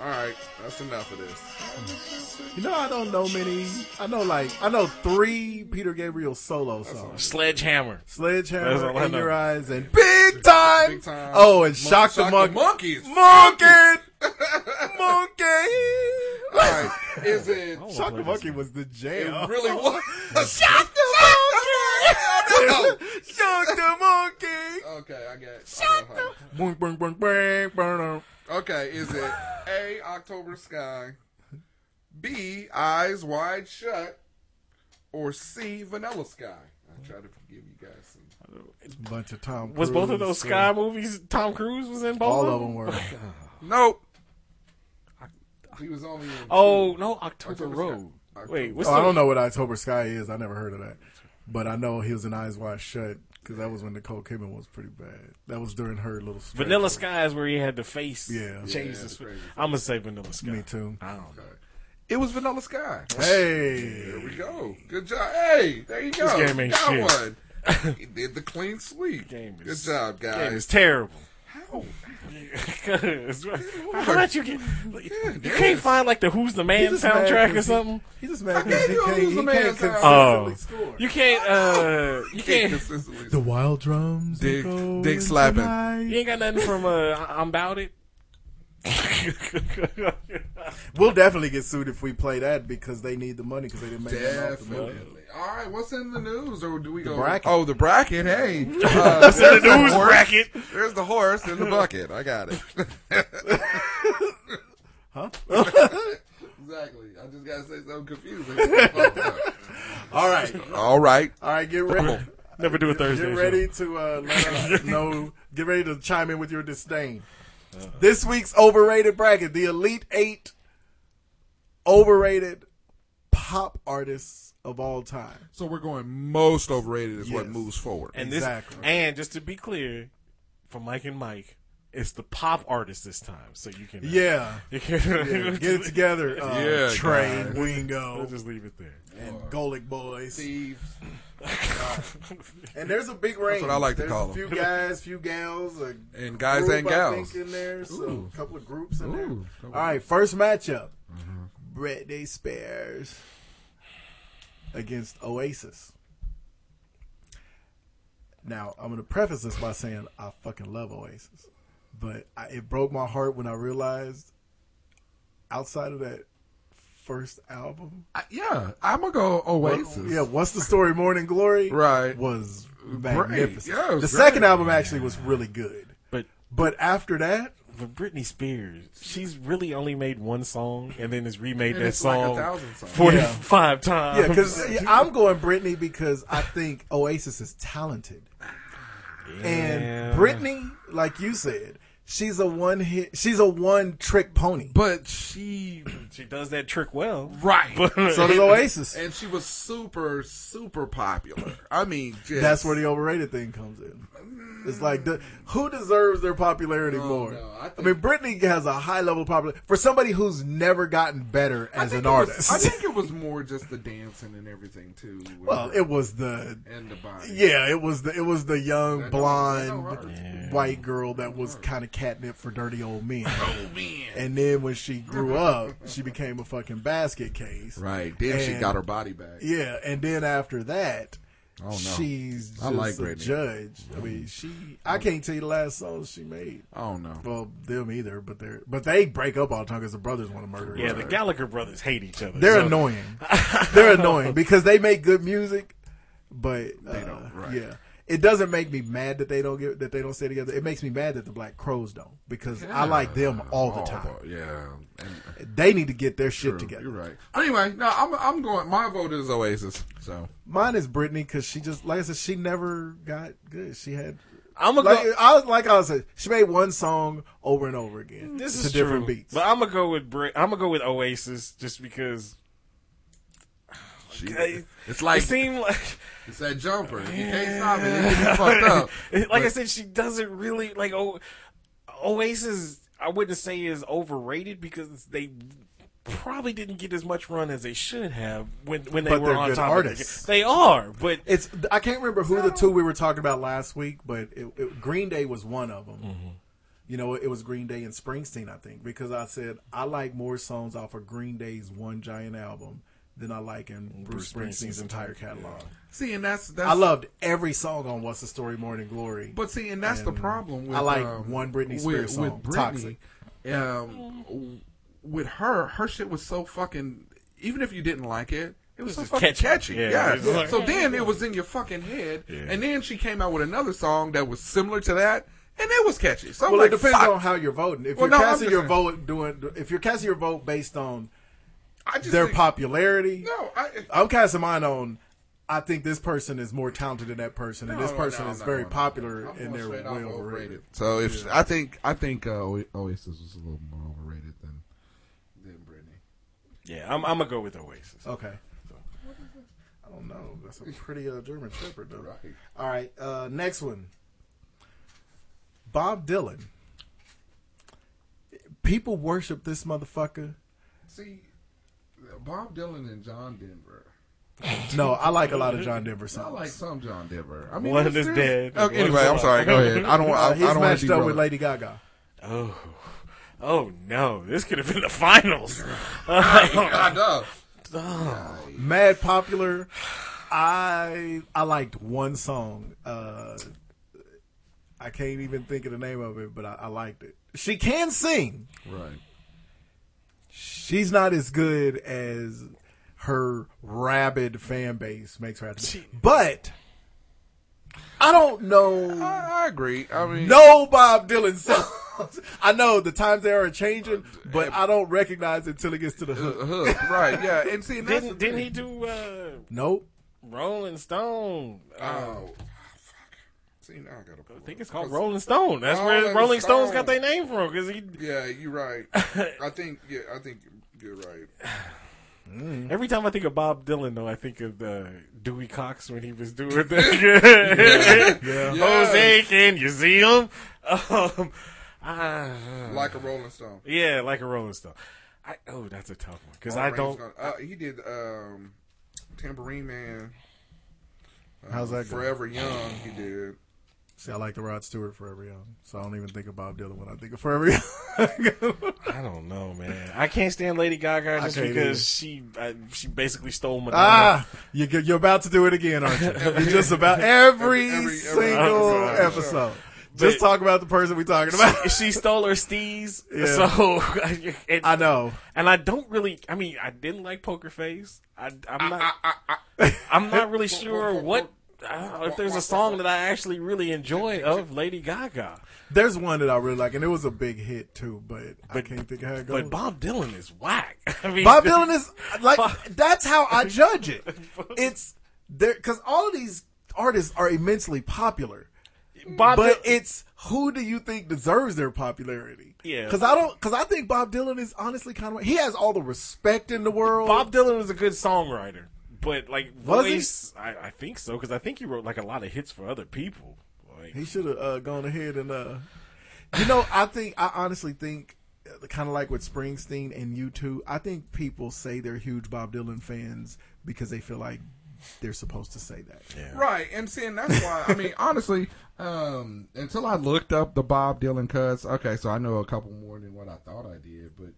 All right, that's enough of this. You know, I don't know many. I know like I know three Peter Gabriel solo songs: Sledgehammer. Sledgehammer, all In know. Your Eyes, and Big Time. Big Time. Oh, and Mon- Shock, the Shock Monkey. the Monkeys. Monkey. Monkey. All right, is it? [laughs] [laughs] Shock the Monkey was the It jam. really was. Shock the Monkey. Shock the Monkey. Okay, I get. Shock the. Boing, boing, boing, boing, boing. Okay, is it A. October Sky, B. Eyes Wide Shut, or C. Vanilla Sky? I try to give you guys some. A Bunch of Tom. Was both of Cruise, those so- Sky movies? Tom Cruise was in both. All of of them were. [laughs] Nope. He was only in. Oh two. no, October, October Road. Sky. Wait, what's Oh, the, I don't know what October Sky is. I never heard of that. But I know he was in Eyes Wide Shut because that was when Nicole Kidman was pretty bad. That was during her little stretch. Vanilla Sky is where he had the face. Yeah. change Yeah, his that's crazy. I'm gonna say Vanilla Sky. Me too. I don't know. It was Vanilla Sky. Hey. There we go. Good job. Hey, there you go. This game ain't Got shit. one. [laughs] he did the clean sweep. Game Good is- job, Game guys. is terrible. How? Cause how about you get? You can't find like the Who's the Man just mad soundtrack or 'cause he- something. He's just mad gave because he you can't, Who's he the Man can't sound. consistently Oh, score. you can't. Uh, you can't. consistently. The wild drums. Dick- dick slapping. night. You ain't got nothing from uh, I'm about it. [laughs] We'll definitely get sued if we play that because they need the money because they didn't make that off the movie. Definitely. All right, what's in the news, or do we go? bracket. Oh, the bracket. Hey, [laughs] uh, what's in the news bracket? There's the horse in the bucket. I got it. [laughs] Huh? [laughs] exactly. I just gotta say something confusing. All right. All right. All right, get ready. Never do a Thursday. Get show. ready to uh, let us know. Get ready to chime in with your disdain. This week's overrated bracket: the Elite Eight overrated pop artists of all time. So we're going most overrated is what moves forward. And Exactly. this, and just to be clear, for Mike and Mike, it's the pop artist this time, so you can. uh, Yeah. [laughs] you can Yeah, get it [laughs] together, uh, Yeah, Trey, guys. Wingo, We'll just leave it there. and Golic Boys. Steve. [laughs] And there's a big range. what I like to there's call a few them. guys, few gals, a And guys group, and I gals. think, in there. So a couple of groups in there. All right, first matchup: Mm-hmm. Britney Spears against Oasis. Now, I'm going to preface this by saying I fucking love Oasis, but I, it broke my heart when I realized outside of that first album, I- yeah, I'm gonna go Oasis. yeah, what's the story? Morning Glory, Right. was Great. magnificent. Yeah, was the great. second album actually was really good, But but after that, but Britney Spears, she's really only made one song and then has remade And that it's like a song forty-five times. yeah, because I'm going Britney because I think Oasis is talented. Yeah. And Britney, like you said, she's a one hit. She's a one trick pony. But she She does that trick well. right. So does [laughs] Oasis. and she was super super popular. I mean, just, That's where the overrated thing comes in. It's like the, who deserves their popularity oh, more? no, I I, mean, Britney has a high level of popularity for somebody who's never gotten better as an it was- artist. I think [laughs] it was more just the dancing and everything too. well, her it was the and the body. yeah, it was the it was the young That blonde that white girl that was kind of catnip for dirty old men. [laughs] Oh man. And then when she grew [laughs] up, she became a fucking basket case. Right. Then she got her body back. Yeah, and then after that, Oh, no. she's just I like a Britney. judge. I mean, she. I can't tell you the last song she made. Oh no. Well, them either, but they're but they break up all the time because the brothers want to murder. Her. Yeah, each the other. Gallagher brothers hate each other. They're so- annoying. they're annoying [laughs] because they make good music, but They uh, don't, right. Yeah, it doesn't make me mad that they don't get that they don't stay together. It makes me mad that the Black Crowes don't because I like them all the time. Yeah. And, They need to get their shit true. together. You're right. Anyway, no, I'm I'm going. My vote is Oasis. So Mine is Britney because she just like I said, she never got good. She had. I'm gonna Like go. I was like I said, she made one song over and over again. Mm, this to is different true, beats. but I'm gonna go with Brit. I'm gonna go with Oasis just because she, it's like it seemed like [laughs] it's that jumper. You can't stop it. It gets fucked up. [laughs] like I said, she doesn't really like o- Oasis. I wouldn't say is overrated because they probably didn't get as much run as they should have when when they But were on good top. artists. Of the, they are, but It's I can't remember who the two we were talking about last week, but it, it, Green Day was one of them. Mm-hmm. You know, it was Green Day and Springsteen, I think, because I said I like more songs off of Green Day's One Giant album than I like in Bruce, Bruce Springsteen's Springsteen's entire catalog. See, and that's that's. I loved every song on What's the Story Morning Glory. But see, and that's the problem. With, I like um, one Britney with- Spears song, with Britney, Toxic. Um, with her, her shit was so fucking. Even if you didn't like it, it was so fucking catchy. catchy. Yeah, Yeah. like- so then it was in your fucking head, Yeah. and then she came out with another song that was similar to that, and it was catchy. So well, like, it depends fuck. on how you're voting. If Well, you're no, casting your saying. vote doing, if you're casting your vote based on I just their think- popularity, No, I, I'm casting mine on. I think this person is more talented than that person, and No, this person no, is very popular, I'm and they're way off overrated. So if Yeah. I think I think uh, Oasis was a little more overrated than than Britney. yeah, I'm, I'm gonna go with Oasis. Okay. I don't know. That's a pretty uh, German Shepherd, though. Right. All right. Uh, next one. Bob Dylan. People worship this motherfucker. See, Bob Dylan and John Denver. No, I like a lot of John Denver I like some John Denver. I mean, One there's- is there's- dead. Okay, anyway, I'm sorry. Go [laughs] ahead. I don't. I, Uh, I he's don't want matched to up with Lady Gaga. Oh, oh no! This could have been the finals. [laughs] I know. Mad popular. I I liked one song. Uh, I can't even think of the name of it, but I, I liked it. She can sing. Right. She's not as good as her rabid fan base makes her out to be. But I don't know I, I agree. I mean, no Bob Dylan songs. [laughs] I know the times they are changing, but I don't recognize it until it gets to the uh, hook. hook. Right. Yeah. And see, and didn't didn't he do uh, Nope. Rolling Stone? Uh, Oh. Fuck. See, now I gotta. I think it's called Rolling Stone. That's Rolling where Rolling Stones got their name from because he Yeah, you're right. [laughs] I think. Yeah, I think you're right. [sighs] Every time I think of Bob Dylan, though, I think of uh, Dewey Cox when he was doing [laughs] that. [laughs] Yeah. Jose, can you see him? Um, ah, Like a Rolling Stone. yeah, like a Rolling Stone. I, oh, that's a tough one because I don't. gonna- uh, he did um, Tambourine Man. Uh, How's that? Forever Young. He did. See, I like the Rod Stewart Forever Young, um, so I don't even think of Bob Dylan when I think of Forever Young. [laughs] I don't know, man. I can't stand Lady Gaga just because either. she I, she basically stole Madonna. ah, you, you're about to do it again, aren't you? [laughs] You're just about every, Every- every- every single episode. episode. Just But- talk about the person we're talking about. she stole her steez. Yeah. So [laughs] and, I know. and I don't really. I mean, I didn't like Poker Face. I, I'm ah, not. Ah, ah, I'm not really sure what. I don't know if there's a song that I actually really enjoy [laughs] of Lady Gaga. There's one that I really like, and it was a big hit too, but, I can't think of how it goes. But Bob Dylan is whack. [laughs] I mean, Bob Dylan is like [laughs] that's how I judge it. It's there because all of these artists are immensely popular, Bob but Dylan- it's who do you think deserves their popularity? Yeah. because I don't. Because I think Bob Dylan is honestly kind of. He has all the respect in the world. Bob Dylan was a good songwriter, but like Was he? I, I think so because I think he wrote like a lot of hits for other people. Like, He should have uh, gone ahead and, uh, you know, I think I honestly think, kind of like with Springsteen and U2, I think people say they're huge Bob Dylan fans because they feel like they're supposed to say that. Right, and seeing that's why I mean honestly, um, until I looked up the Bob Dylan cuts, okay, so I know a couple more than what I thought I did, but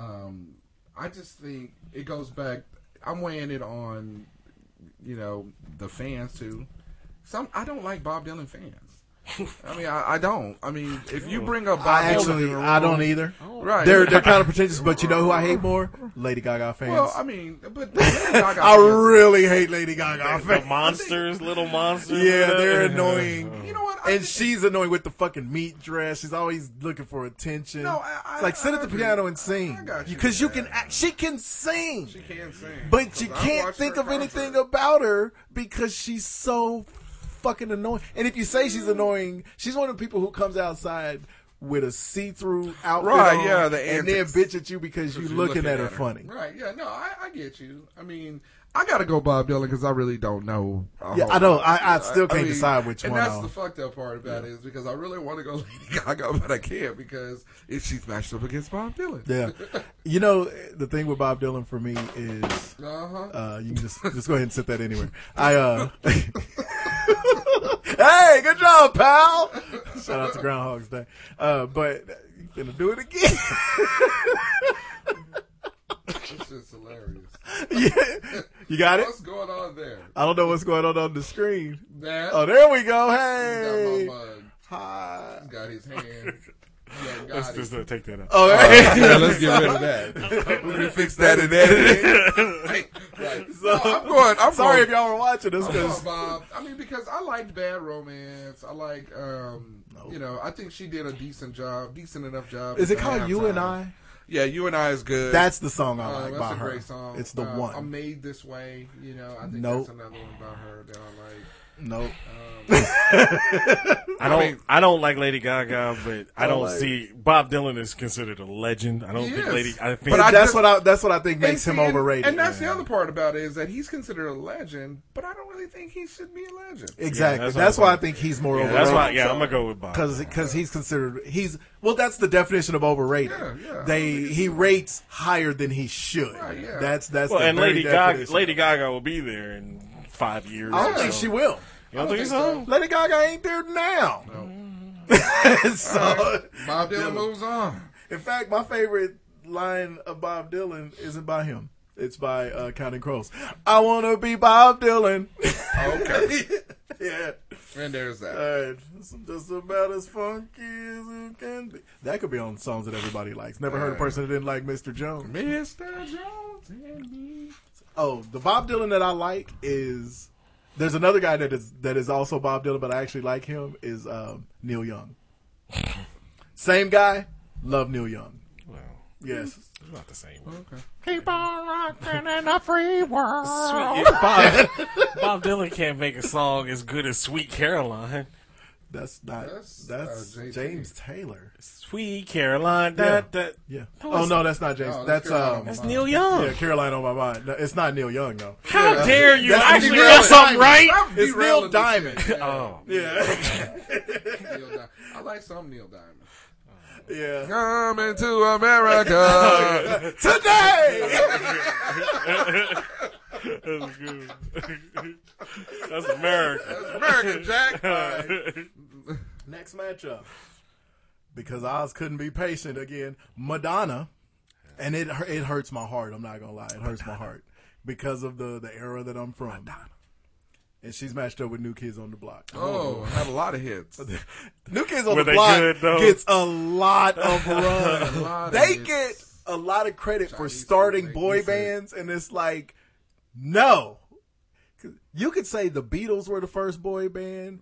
um, I just think it goes back. I'm weighing it on, you know, the fans too. Some I don't like Bob Dylan fans. I mean, I, I don't. I mean, if you bring up Bob I Dylan, in actually, the I don't either. Right, They're they're kind of pretentious, but you know who I hate more? Lady Gaga fans. Well, I mean, but Lady Gaga [laughs] I fans- really hate Lady Gaga the fans. monsters, little monsters. Yeah, they're annoying. You know what? I and she's annoying with the fucking meat dress. She's always looking for attention. No, I- I- it's like sit I at the agree. piano and sing got you because you can. Act, she can sing, She can sing, but you 'Cause I can't think her of anything about her because she's so fucking annoying. And if you say she's annoying, she's one of the people who comes outside with a see-through outfit Right, on yeah, the and then bitch at you because you You're looking, at her funny. Right? Yeah. No, I, I get you. I mean, I got to go Bob Dylan because I really don't know. Yeah, I know. lot. I- I still can't decide which and one that's I'll- the fucked up part about it is because I really want to go [laughs] Lady Gaga, but I can't because if she's matched up against Bob Dylan. Yeah, [laughs] you know the thing with Bob Dylan for me is Uh-huh. uh, you can just just go ahead and sit that anywhere. [laughs] I uh, hey, good job, pal. Shout out to Groundhog's Day. Uh, but you gonna do it again? This just hilarious. yeah, you got it. What's going on there? I don't know what's going on on the screen. That. Oh, there we go. He's Hey, got my mug. hi. He's got his [laughs] hand. Yeah, got Let's it. just uh, take that out. Oh, All hey. right, yeah, let's get rid of that. [laughs] we can fix that in editing. right, [laughs] right. So, No, I'm going. I'm sorry going, if y'all were watching this I'm because going Bob. I mean, because I liked Bad Romance. I like, um, you know, I think she did a decent job, decent enough job. is it called You and. I? Yeah, You and I is good. That's the song I Uh, like that's by a her. great song. It's the Uh, one. I'm made this way. You know, I think Nope. that's another one by her that I like. Nope. Um, [laughs] I don't. I, mean- don't like Lady Gaga, but I I don't like- see Bob Dylan is considered a legend. I don't think is. Lady. I think But I that's what I that's what I think makes him see, and- overrated. And that's man. the other part about it is that he's considered a legend, but I don't really think he should be a legend. Exactly. that's that's, why I'm- think he's more Yeah, overrated. that's why. Yeah, I'm gonna go with Bob. because because he's considered he's well. That's the definition of overrated. Yeah, yeah. They he rates higher than he should. Right, yeah. That's that's well, the and very Lady Gaga. Lady Gaga will be there in five years. I don't so- think she will. You don't, I think, don't so? think Lady Gaga ain't there now. [laughs] so, Bob Dylan Dylan. moves on. in fact, my favorite line of Bob Dylan isn't by him. It's by uh, Counting Crows. I want to be Bob Dylan. Okay. [laughs] yeah. And there's that. All right, it's just about as funky as it can be. That could be on songs that everybody likes. Never heard a person that didn't like Mr. Jones. Mr. Jones and me. Oh, the Bob Dylan that I like is there's another guy that is that is also Bob Dylan, but I actually like him is um, Neil Young. Same guy, love Neil Young. Well, Yes, it's not the same. Okay. keep on rocking in a free world. Sweet, Bob, Bob Dylan can't make a song as good as "Sweet Caroline." That's not That's, that's, uh, JT. James Taylor. Sweet Caroline. That that. Yeah. No, oh no, that's not James. No, that's that's um. on That's Neil Young. Yeah, Caroline on my mind. No, it's not Neil Young though. How Yeah. dare you? That's Actually, Neil got something Diamond. right. It's Derailing Neil Diamond. shit. [laughs] [laughs] Yeah. Oh, Yeah, Neil Diamond. I like some Neil Diamond. yeah. Coming to America. [laughs] Today. That's good. That's America. American Jack. [laughs] Next matchup. Because Oz couldn't be patient again. Madonna, and it it hurts my heart. I'm not gonna lie, it hurts my heart because of the the era that I'm from. Madonna. And she's matched up with New Kids on the Block. Oh, had a lot of hits. [laughs] New Kids on Were the Block good, gets a lot of [laughs] run. lot of they hits. get a lot of credit for starting boy you bands, and it's like, no. You could say the Beatles were the first boy band,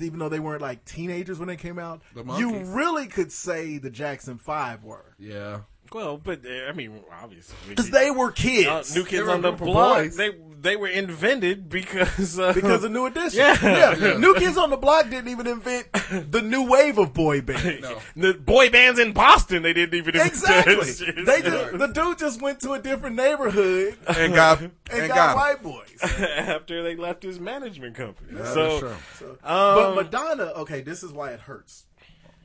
even though they weren't like teenagers when they came out. The You really could say the Jackson Five were. Yeah. Well, but I mean, obviously, Because they were kids. Uh, New Kids They on a the Block. boys. They they were invented because uh, because of New Edition. Yeah. yeah. New Kids on the Block didn't even invent the new wave of boy band. [laughs] the boy bands in Boston. They didn't even invent Exactly. shit. They just, the dude just went to a different neighborhood And got- and, and got, got 'em. white boys. [laughs] after they left his management company. Yeah, so, that's true. but um, Madonna, okay, this is why it hurts.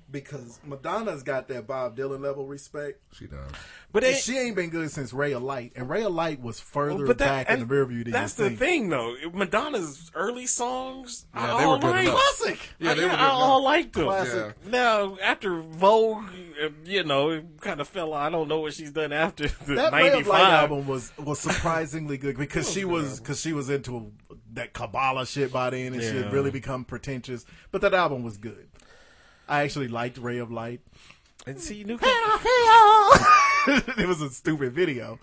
Because Madonna's got that Bob Dylan level respect. She does. But it- she ain't been good since Ray of Light. And Ray of Light was further Well, that- back in the and rear view than That's you the think. thing, though. Madonna's early songs, Yeah, I they were all good like. Classic. Yeah, they I, were good I all liked them. Classic. Now, after Vogue, uh, you know, it kind of fell. I don't know what she's done after [laughs] the That Ray of Light album was was surprisingly good [laughs] because she was because she was into that Kabbalah shit by then and she had really become pretentious. But that album was good. I actually liked Ray of Light. And see, New Kids [laughs] it was a stupid video,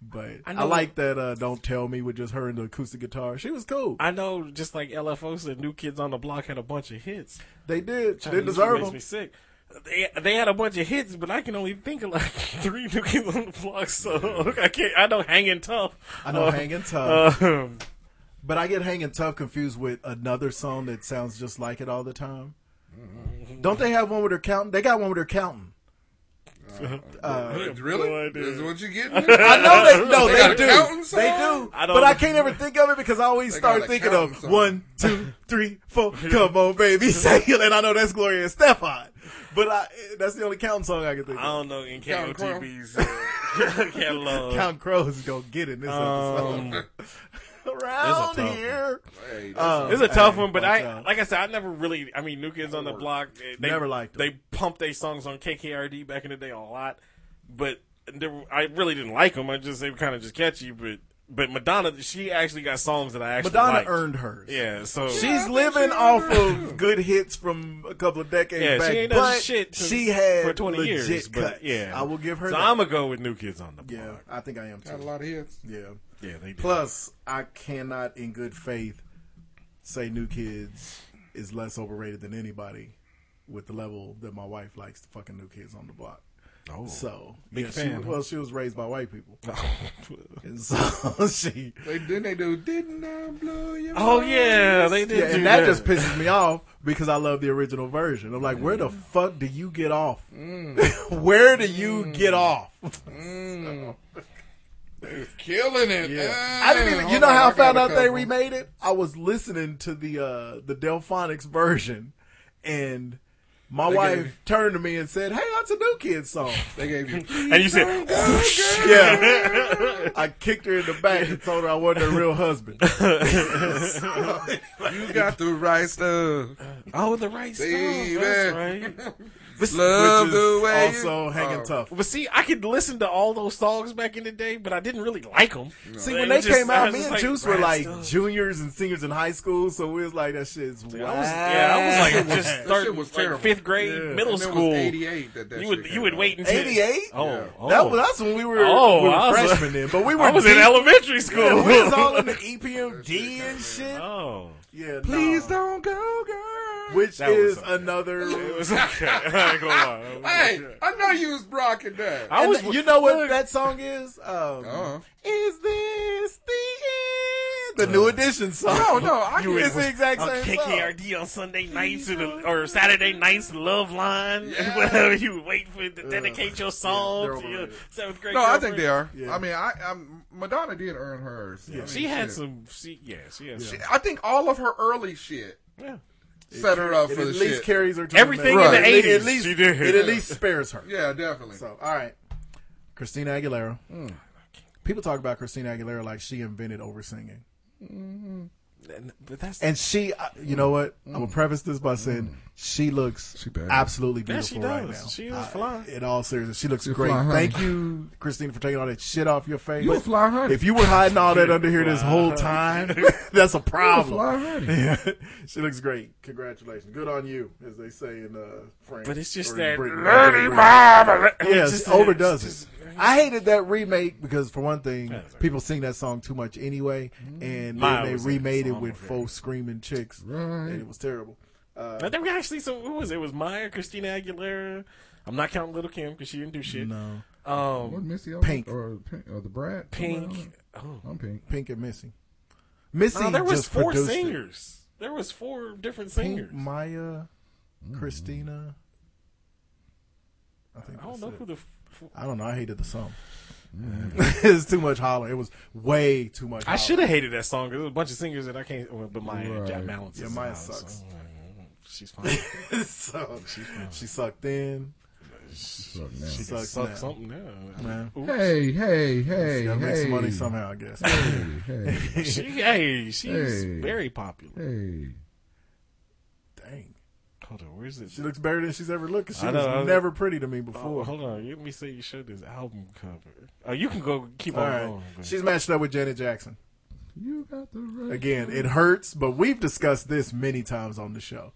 but I, I like that. Uh, Don't tell me with just her and the acoustic guitar. She was cool. I know, just like LFO said, New Kids on the Block had a bunch of hits. They did. They Chinese deserve makes them. me sick. They, they had a bunch of hits, but I can only think of like [laughs] three New Kids on the Block. So I can't. I know Hanging Tough. I know Uh, Hanging Tough. um, But I get Hanging Tough confused with another song that sounds just like it all the time. Don't they have one with their counting? They got one with their counting. Uh, really? no idea. This is what you getting? [laughs] I know they no They they, do they do I but I can't ever think of it because I always They start thinking of song. one two three four come on baby [laughs] say it and I know that's Gloria Estefan but I that's the only counting song I can think of. I don't know in Counting Crow. KOTB's [laughs] uh, catalog. Count Crows is gonna get it in this Um, episode around tough here Hey, Um, It's a tough hey, one, but I, out. like I said, I never really. I mean, New Kids on the Block. They, Never liked them. They pumped their songs on KKRD back in the day a lot, but there, were- I really didn't like them. I just they were kind of just catchy. But but Madonna, she actually got songs that I actually Madonna liked. earned hers Yeah, so She's living off of good hits from a couple of decades yeah, back, she ain't done but shit since- she had for twenty legit years. But yeah, I will give her So that. I'm gonna go with New Kids on the Block. yeah, I think I am too. Got a lot of hits. Yeah. Yeah, they did. Plus, I cannot, in good faith, say New Kids is less overrated than anybody with the level that my wife likes the fucking New Kids on the Block. Oh. So, Big yeah, fan, She, huh? well, she was raised by white people, [laughs] oh. and so [laughs] she. They didn't they do didn't I blow your Oh mind? yeah, they did. Yeah, do and that just pisses me off because I love the original version. I'm like, where the mm. fuck do you get off? Mm. [laughs] where do you mm. get off? They was killing it. Yeah. I didn't even. You know how I found out they remade it? I was listening to the uh the Delfonics version, and my They wife gave- turned to me and said, "Hey, that's a new kid song." [laughs] They gave you. And you said, [laughs] yeah, I kicked her in the back and told her I wasn't her real husband. [laughs] You got the right stuff. "Oh, the right stuff." That's right. Love Which the is way also you- hanging Oh. tough. But see, I could listen to all those songs back in the day, but I didn't really like them. See, when they came out, me and Juice were like juniors and seniors in high school, so we was like, "That shit's wild." I was, yeah, I was like just That starting shit was like terrible. fifth grade, Yeah. middle And it was school. 88 that that you would you would out. wait until 88? Oh, Yeah. oh. That was that's when we were, Oh, we were I a- freshmen then, but we were. [laughs] I was in elementary school. Yeah, we was all in the [laughs] EPMD and shit. oh, Yeah, Please don't go, girl. Which That was is okay. another. it was okay. [laughs] I ain't gonna lie. It was Hey, okay. I know you was rocking that. I And was. th- you know what that song is? Um, Uh-huh. Is this the end? The new edition song. No, no, I you it's the exact on same song. KKRD on Sunday nights and, or Saturday nights, Love Line, [laughs] whatever you wait for to dedicate your song they're to your seventh grade. No, I think they are. Yeah. I mean, I, I'm, Madonna did earn hers. I mean, She had shit. some. She, yeah, she had some. I think all of her early shit Yeah. Set her up It for at least shit. carries her to Everything the in the It- 80s, At least she did. it at least spares her. yeah, definitely. So, all right, Christina Aguilera. Hmm. People talk about Christina Aguilera like she invented over singing, And- But that's and she. uh, You know what? I'm gonna preface this by saying she looks She bad. absolutely Yeah, she beautiful right does. now. She is Uh, fly. In all seriousness, she looks She great. fly, honey. Thank you, Christina, for taking all that shit off your face. You a fly honey. If you were hiding all that under here this whole time, [laughs] [laughs] that's a problem. fly honey. [laughs] Yeah. she looks great. Congratulations. Good on you, as they say in uh, France. But it's just or in that Britain. Lady Marmalade. Yes, It's just- overdoes it's it. Just- I hated that remake because, for one thing, Yeah, people sing that song too much anyway, and then they was a remade it with okay. faux screaming chicks, and it was terrible. Uh, I think we actually. So who was it? It was Maya, Christina Aguilera. I'm not counting Little Kim because she didn't do shit. no, Um, What Missy Elliott Pink. or or the Brat? Pink. Oh. I'm Pink. Pink and Missy. Missy No, there was just four produced it. singers. There was four different Pink, singers. Maya, Christina. I think I don't know it. who the. F- I don't know. I hated the song. Mm. [laughs] it's too much holler. It was way too much. I holler. should have hated that song. 'cause There was a bunch of singers that I can't. well, But Maya Right. Jack Balance. Yeah, is Maya out, sucks. [laughs] so, she's fine. so she sucked in. Suck now. She Suck sucks now. something now. Man. Oops. Hey, hey, hey, She gotta hey. make some money somehow, I guess. Hey, hey. [laughs] She, hey, she's Hey. very popular. Hey. Dang. Hold on, where's it? She looks better than she's ever looked. She I was know, was- never pretty to me Oh, before. hold on, let me see. You showed this album cover. Oh, you can go keep All on right. going. but- She's matched up with Janet Jackson. You got the right. Again, it hurts, but we've discussed this many times on the show.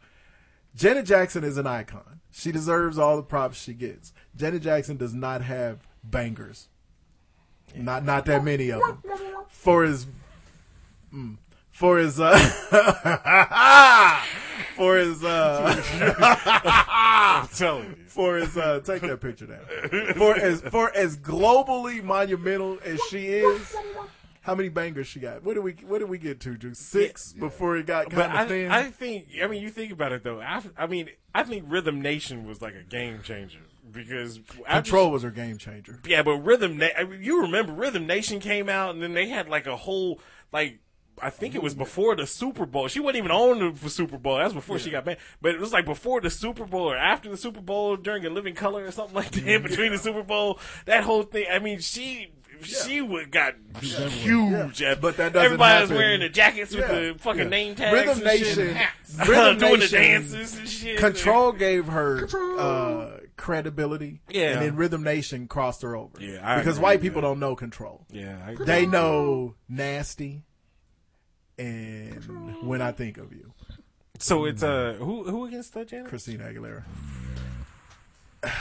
Janet Jackson is an icon. She deserves all the props she gets. Janet Jackson does not have bangers. Not not that many of them. For his mm, for his uh [laughs] for his uh I'm telling you. [laughs] for his uh take that picture down. For as for as globally monumental as she is, how many bangers she got? What did we what did we get to? Drew? Six before it got kind I, of thin. I think, I mean, you think about it though. I, I mean, I think Rhythm Nation was like a game changer because Control was her game changer. Yeah, but Rhythm, Na- I mean, you remember Rhythm Nation came out, and then they had like a whole like. I think it was before the Super Bowl. She wasn't even on the Super Bowl. That was before she got banned. But it was like before the Super Bowl or after the Super Bowl during a Living Color or something like that. In [laughs] between the Super Bowl, that whole thing. I mean, she she would got huge. Yeah. But that doesn't everybody was happen. wearing the jackets with the fucking Yeah. name tags. Rhythm and Nation, shit, and hats. [laughs] Rhythm [laughs] doing the dances and shit. Control gave her uh, credibility, Yeah. and then Rhythm Nation crossed her over. Yeah, I because white people that. don't know Control. Yeah, I- they know nasty, and when I think of you, So it's uh who who against uh, Janet? Christina Aguilera. [sighs]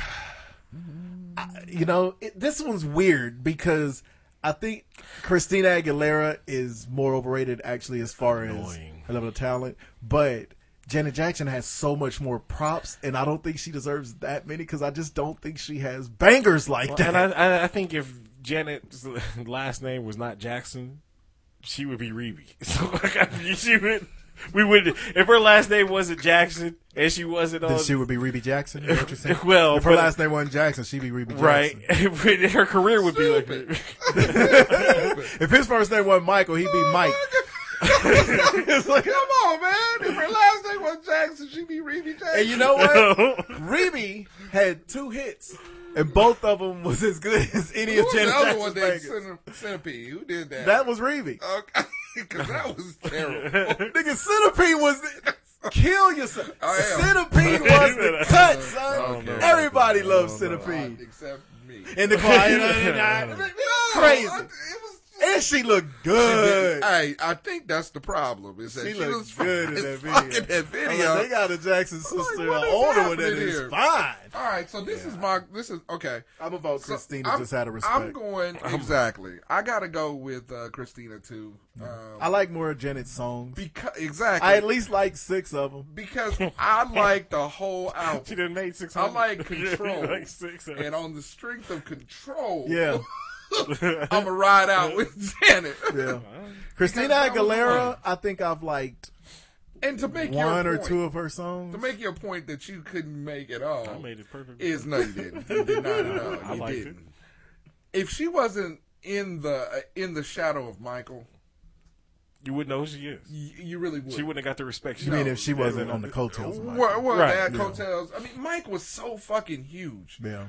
I- you know, it, this one's weird because I think Christina Aguilera is more overrated actually as far as her level of talent, but Janet Jackson has so much more props, and I don't think she deserves that many because I just don't think she has bangers like Well, that. And I, I, I think if Janet's [laughs] last name was not Jackson, she would be Rebbie. [laughs] So like, I mean, she would. We would if her last name wasn't Jackson and she wasn't on. then she would be Rebbie Jackson. Is that what you're? [laughs] Well, if her but- last name wasn't Jackson, she'd be Rebbie Jackson. right. [laughs] her career would be like. if his first name wasn't Michael, he'd be Mike. it's like, come on, man. If her last name was Jackson, she'd be Rebbie Jackson. And you know what? [laughs] Rebbie had two hits, and both of them was as good as any Who of was Janet the other Jackson's one that bangers. Centip- Centipede? Who did that? That was Rebbie. Okay, [laughs] because that was terrible. [laughs] Nigga, Centipede was kill yourself. Oh, I am. Centipede was the cut, son. Okay. Everybody loves No, no, Centipede. Except me. In the quiet of the night. No, Crazy. I- And she looked good. [laughs] Hey, I think that's the problem. Is that She she, looked was good in is that [laughs] fucking video. that video. like, they got a Jackson sister, what an older one that happening is here? fine. All right, so this is my this is okay. I'm gonna vote So Christina I'm- just out of respect. I'm going exactly. I got to go with uh, Christina too. Um, I like more of Janet's songs. because exactly. I at least like six of them. because I [laughs] like the whole album. She done made six I like control, like six of and on the strength of control, Yeah. [laughs] I'm gonna ride out with Janet. [laughs] Yeah. [laughs] Christina Aguilera. I think I've liked And to make one your or point, two of her songs. to make your point that you couldn't make at all, I made it perfect. is no, you didn't. You did not at all. You I liked didn't. If she wasn't in the uh, in the shadow of Michael, You wouldn't know who she is. you, you really would. She wouldn't have got the respect. She You mean if she wasn't on the coattails of Michael? Well, well Right. they Yeah. coattails. I mean, Mike was so fucking huge. Yeah.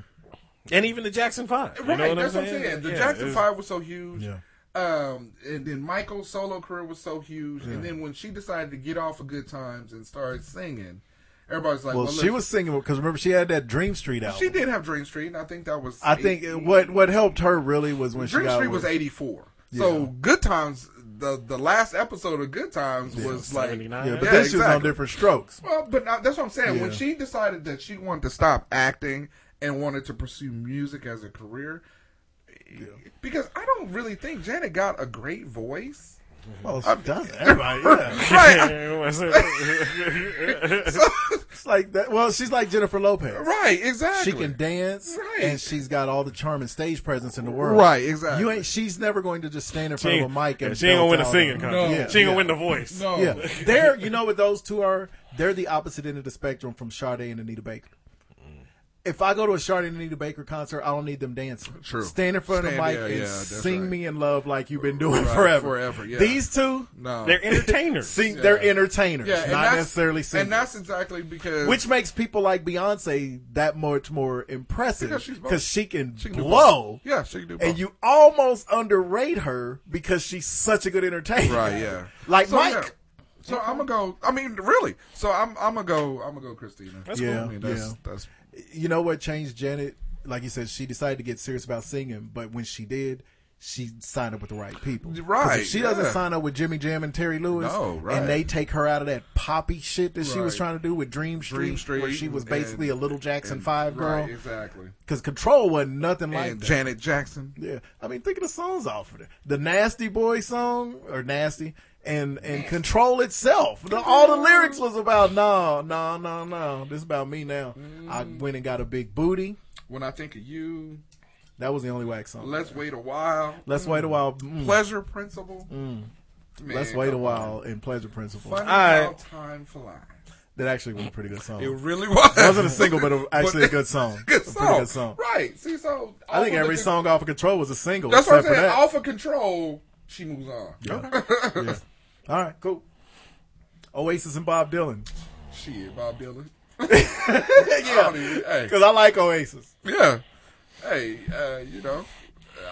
And even the Jackson Five. You Right, know what that's I'm what I'm saying? saying. The Yeah, Jackson it's- Five was so huge. Yeah. Um, and then Michael's solo career was so huge. And then when she decided to get off of Good Times and started singing, everybody's like, Well, well, she was singing because remember she had that Dream Street album. She did have Dream Street, and I think that was. I think what what helped her really was when Dream she got Street was '84. So Good Times, the the last episode of Good Times was like 79. Yeah, but Yeah, then she was on different strokes. Well, but now, that's what I'm saying. When she decided that she wanted to stop acting and wanted to pursue music as a career, because I don't really think Janet got a great voice. Well, she does. Everybody, yeah. [laughs] [laughs] [laughs] it's like that. Well, she's like Jennifer Lopez. Right, exactly. She can dance, Right. and she's got all the charm and stage presence in the world. Right, exactly. You ain't. She's never going to just stand in front ain't, of a mic yeah, and. she ain't gonna win a singing on- contest. Yeah, she ain't gonna win the voice. No. Yeah, they're. You know what those two are? They're the opposite end of the spectrum from Sade and Anita Baker. If I go to a Sade and Anita Baker concert, I don't need them dancing. True. Stand in front of the Stand- mic yeah, and yeah, sing right. me in love like you've been doing Right, forever. forever, yeah. These two, No. They're entertainers. [laughs] sing. They're entertainers, Yeah, not necessarily singers. And that's exactly because Which makes people like Beyonce that much more impressive Because she's both. because she can She can blow. both. Yeah, she can do both. And you almost underrate her because she's such a good entertainer. Right, yeah. [laughs] like So, Mike. yeah. So I'm gonna go. I mean, really. So I'm I'm gonna go. I'm gonna go, Christina. That's Yeah, I mean, that's, yeah. that's You know what changed Janet? Like you said, she decided to get serious about singing, but when she did, she signed up with the right people. Right, she doesn't sign up with Jimmy Jam and Terry Lewis, No, right. and they take her out of that poppy shit that she was trying to do with Dream Street, Dream Street where she was and- basically a little Jackson and- Five girl. Right, exactly. Because Control wasn't nothing like and that. Janet Jackson. Yeah, I mean, think of the songs off of it. The Nasty Boy song or Nasty and and Control itself. The, all the lyrics was about no, no, no, no. This is about me now. I went and got a big booty. When I think of you, That was the only wax song. let's wait a while. Let's wait a while. Mm. Pleasure principle. Mm. Man, Let's wait a while in Pleasure Principle. Funny I- how time flies. That actually was a pretty good song. It really was. It wasn't a single, but it- [laughs] actually a good song. Good A song. pretty good song. Right. See, so I think every the- song off of Control was a single. That's what I'm saying. that. Off of control, she moves on. Yeah. [laughs] All right, cool. Oasis and Bob Dylan. Shit, Bob Dylan. [laughs] [laughs] yeah, because I like Oasis. Yeah. Hey, uh, you know,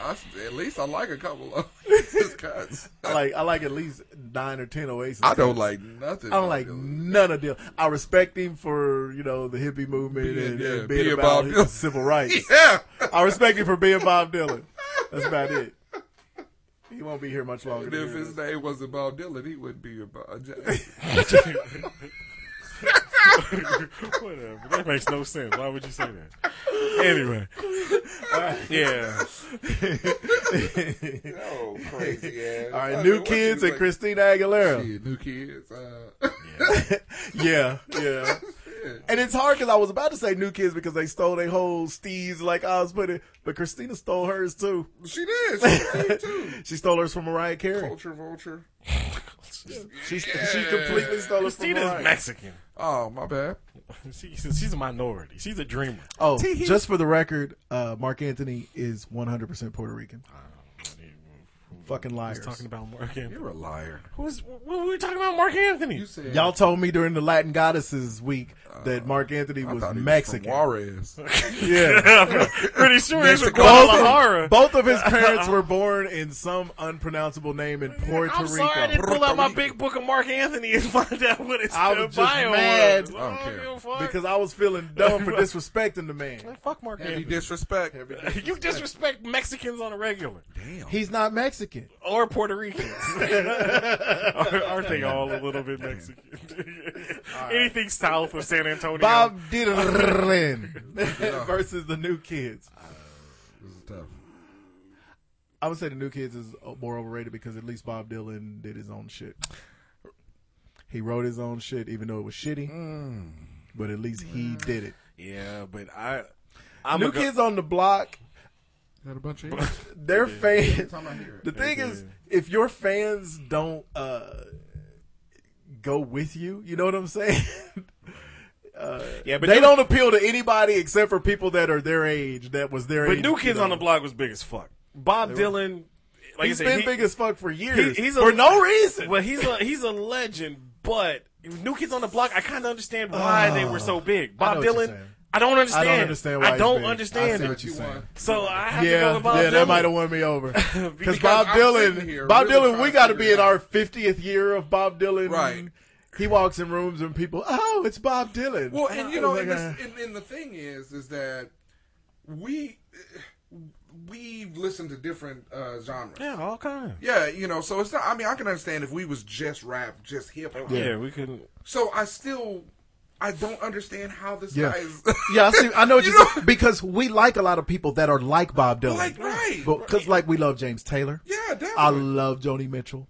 I, at least I like a couple of [laughs] his cuts. I like I like at least nine or ten Oasis. I don't cuts. like nothing. I don't like none of Dylan. I respect him for you know the hippie movement Being- and, yeah, and being being about civil rights. Yeah. I respect him for being Bob Dylan. That's about it. He won't be here much longer. And if his name wasn't Bob Dylan, he wouldn't be about Jackson. [laughs] [laughs] Whatever. That makes no sense. Why would you say that? Anyway. Yeah. oh, crazy ass. All right, I new mean, kids and like- Christina Aguilera. Shit, new kids. Uh, Yeah, [laughs] yeah. And it's hard because I was about to say new kids because they stole their whole steez like I was putting, but Christina stole hers too. she did. She did too. [laughs] She stole hers from Mariah Carey. Culture vulture. [laughs] She she completely stole it from Christina's Mariah. Mexican. Oh, my bad. [laughs] She, she's a minority. She's a dreamer. Oh, Tee-hee. just for the record, uh, Marc Anthony is 100% Puerto Rican. Fucking liars. Who's talking about Marc Anthony? You're a liar. Who's, what were we talking about Marc Anthony? You said Y'all told me during the Latin Goddesses week that Marc Anthony I was thought he Mexican. Was from Juarez. [laughs] yeah. [laughs] [laughs] Pretty sure it's from Mexico. Guadalajara. Both of his parents were born in some unpronounceable name in Puerto Rico. I'm Rico. sorry I didn't pull out my big book of Marc Anthony and find out what his I uh, was just bio mad was. I don't care. give a fuck. because I was feeling dumb for disrespecting the man. fuck Mark Heavy Anthony. disrespect. you disrespect Mexicans on a regular Damn. He's not Mexican. Or Puerto Ricans. [laughs] Aren't they all a little bit Mexican? [laughs] Anything south of San Antonio. Bob Dylan [laughs] versus the New Kids. Uh, this is tough. I would say the New Kids is more overrated because at least Bob Dylan did his own shit. He wrote his own shit, even though it was shitty. Mm. But at least he mm. did it. Yeah, but I. I'm New a go- Kids on the Block, Got a bunch of [laughs] their fans. time I hear it. The thing is, if your fans don't uh, go with you, you know what I'm saying? [laughs] uh, Yeah, but they New- don't appeal to anybody except for people that are their age. That was their But age. New you Kids know. on the Block was big as fuck. Bob Dylan, like He's said, been he- big as fuck for years. he's for no reason. Well, he's a he's a legend, but New Kids on the Block, I kind of understand [laughs] why they were so big. Ah. Bob know what you're Dylan, saying. I don't understand. I don't understand why I don't big. I see it. what you're saying. So I have to go Yeah, with Bob yeah, Dylan. that might have won me over. [laughs] Because Because Bob I'm Dylan, here Bob really Dylan, we got to be in our 50th year of Bob Dylan. Right. He walks in rooms and people, oh, it's Bob Dylan. Well, and you know, was and, this, and, and the thing is, is that we we listen to different uh, genres. Yeah, all kinds. Yeah, you know, so it's not. I mean, I can understand if we was just rap, just hip hop. Yeah, we couldn't. So I still, I don't understand how this Yeah. guy is. [laughs] yeah, I see. I know what [laughs] You know- because we like a lot of people that are like Bob Dylan. Like, right. Because like we love James Taylor. yeah, definitely. I love Joni Mitchell.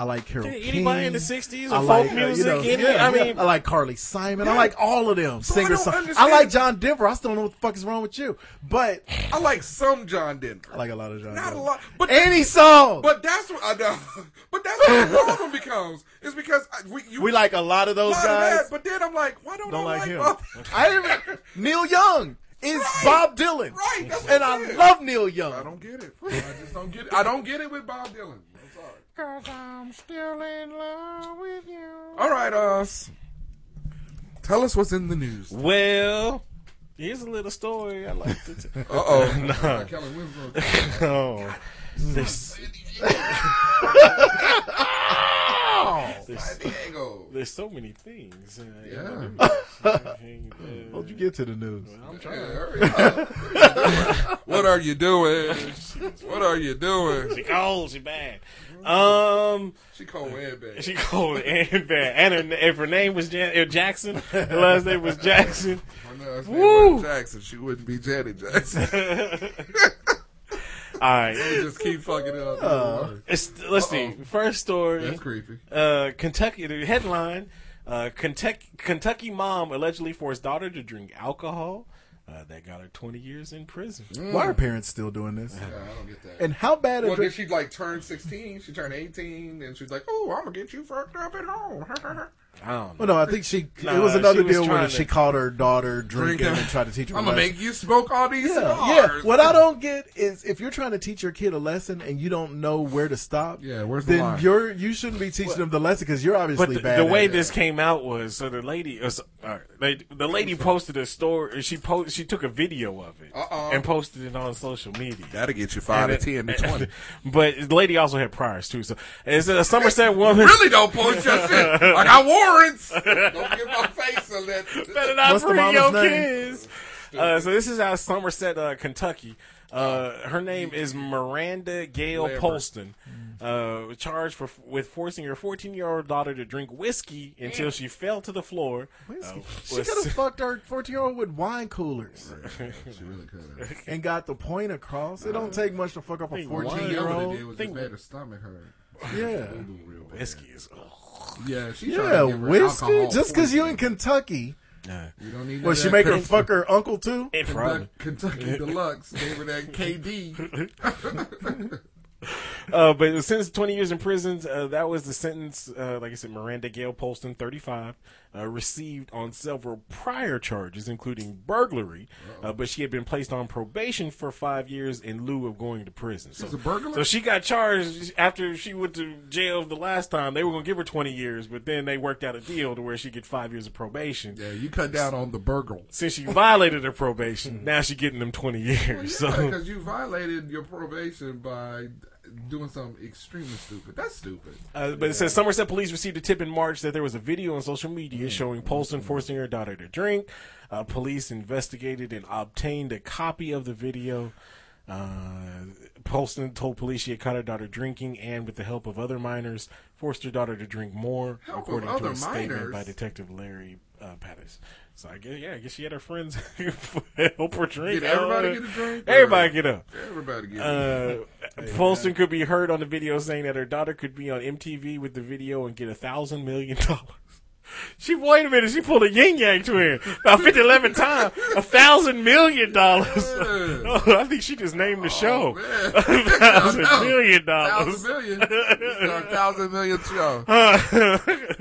I like Carole King. anybody in the 60s or I folk like, uh, music, you know, any- yeah, I yeah. mean- I like Carly Simon. I like all of them. So I Singer don't. I like John Denver. I still don't know what the fuck is wrong with you, but I like some John Denver. I like a lot of John. Not Denver. a lot, but Any song. But that's what I know. [laughs] But that's what the problem [laughs] becomes. Is because I, we you, we like a lot of those lot of guys. that, but then I'm like, why don't, don't I like like him. Bob? [laughs] I even Neil Young is Right. Bob Dylan, Right, and I'm I love Neil Young. I don't get it. I just don't get it. I don't get it with Bob Dylan. I'm sorry. Cause I'm still in love with you. All right, us. Tell us what's in the news. Well, here's a little story I like to tell. [laughs] Uh [laughs] [laughs] oh. no. Kelly Winslow. No. There's, there's, Diego. there's so many things. Uh, Yeah. the news. Uh, How'd you get to the news? I'm Yeah, trying. hurry up. what are you doing? [laughs] What are you doing? She cold. She bad. Um, She cold and bad. she cold and bad. And her, if her name was Jan- Jackson, her last name was Jackson. Her last name Woo! was Jackson. She wouldn't be Janet Jackson. [laughs] All right. We just keep fucking it up. It's, let's see. Uh-oh. First story. That's creepy. Uh, Kentucky. The headline: uh, Kentucky Kentucky mom allegedly forced daughter to drink alcohol. Uh, that got her 20 years in prison. Why are parents still doing this? Yeah, I don't get that. And how bad? well, a then she like turned 16. She turned 18, and she's like, "Oh, I'm gonna get you fucked up at home." [laughs] I don't know. Well, no, I think she. Nah, it was another she was deal where trying she to- caught her daughter drinking Drinking. and tried to teach her. I'm a gonna lesson. make you smoke all these Yeah, cigars. yeah. What I don't get is if you're trying to teach your kid a lesson and you don't know where to stop. Yeah, where's the then line? you're you shouldn't be teaching them the lesson because you're obviously But the, bad. the at way it. this came out was so the lady, uh, so- all right, they- the lady posted a story. She post, she took a video of it Uh-oh. and posted it on social media. That'll get you five And to it- ten to twenty. [laughs] But the lady also had priors too. So it's a Somerset woman. really don't post your shit. Like I got warrants. [laughs] don't get my face on that. [laughs] Better not What's the bring your name? kids. Uh, so this is out of Somerset, uh, Kentucky. Uh, her name is Miranda Gale Lambert. Polston. Uh, charged for with forcing her 14 year old daughter to drink whiskey until she fell to the floor. Whiskey. Uh, she could have [laughs] fucked her 14 year old with wine coolers She really could have. and got the point across. It don't take much to fuck up a think 14 wine- year What old. it did was Think- just made her stomach hurt. Yeah. uh, whiskey is. ugh. Yeah, she Yeah, to give her whiskey. alcohol Just because you in poisoning. Kentucky, You don't need well, none she make her fuck her uncle too. It probably. Kentucky, Kentucky [laughs] Deluxe gave her that KD. [laughs] Uh, but it was sentenced to 20 years in prison. Uh, that was the sentence, uh, like I said, Miranda Gale Polston, 35, uh, received on several prior charges, including burglary. Uh, but she had been placed on probation for five years in lieu of going to prison. She's so, a burglar? So she got charged after she went to jail the last time. They were going to give her 20 years, but then they worked out a deal to where she get five years of probation. Yeah, you cut down on the burgle. Since she violated her probation, [laughs] now she's getting them 20 years. so. because you violated your probation by doing something extremely stupid. That's stupid. Uh, but it says Somerset police received a tip in March that there was a video on social media showing Polston forcing her daughter to drink. Uh, police investigated and obtained a copy of the video. Uh, Polston told police she had caught her daughter drinking and, with the help of other minors, forced her daughter to drink more, according to a statement by Detective Larry uh, Pattis. So I guess, yeah, I guess she had her friends [laughs] help her drink. Did everybody Uh, get a drink? Everybody get up. Everybody get Uh, Polston [laughs] could be heard on the video saying that her daughter could be on MTV with the video and get a thousand million dollars. She wait a minute, she pulled a yin yang twin about 50, 11 times. A thousand million dollars. [laughs] Oh, I think she just named the show. man. [laughs] [laughs] A thousand million Thousand dollars. million. It's a thousand million show.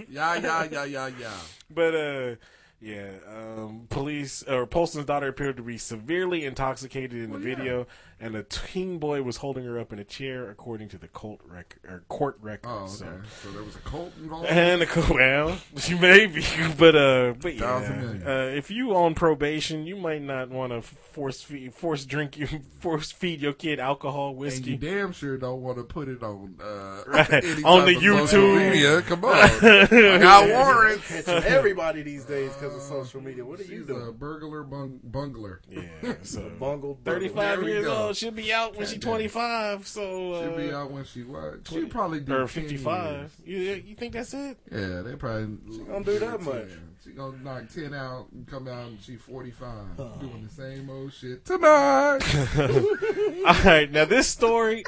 Yeah, yeah, yeah, yeah, yeah. But uh yeah, um, police or Polston's daughter appeared to be severely intoxicated in the video, and a teen boy was holding her up in a chair, according to the court rec- or court record. Oh, okay. So. So there was a cult involved. And a co- well, [laughs] maybe, but uh, but yeah, uh, if you on probation, you might not want to force feed, force drink you, [laughs] force feed your kid alcohol, and you whiskey. damn sure don't want to put it on uh, [laughs] Right. any On type the of YouTube. media. Come on, I got warrants. Catching everybody these days because of social media. What are you She's a doing? burglar bung- bungler. Yeah, so Bungled. thirty-five years go. Old, she'll be out when she's twenty-five. So uh, She'll be out when she what? She 20 probably did or 10 fifty-five. You you think that's it? Yeah, they probably she gonna do that much. She gonna knock ten out and come out and she forty five, doing the same old shit tonight. [laughs] All right, now this story.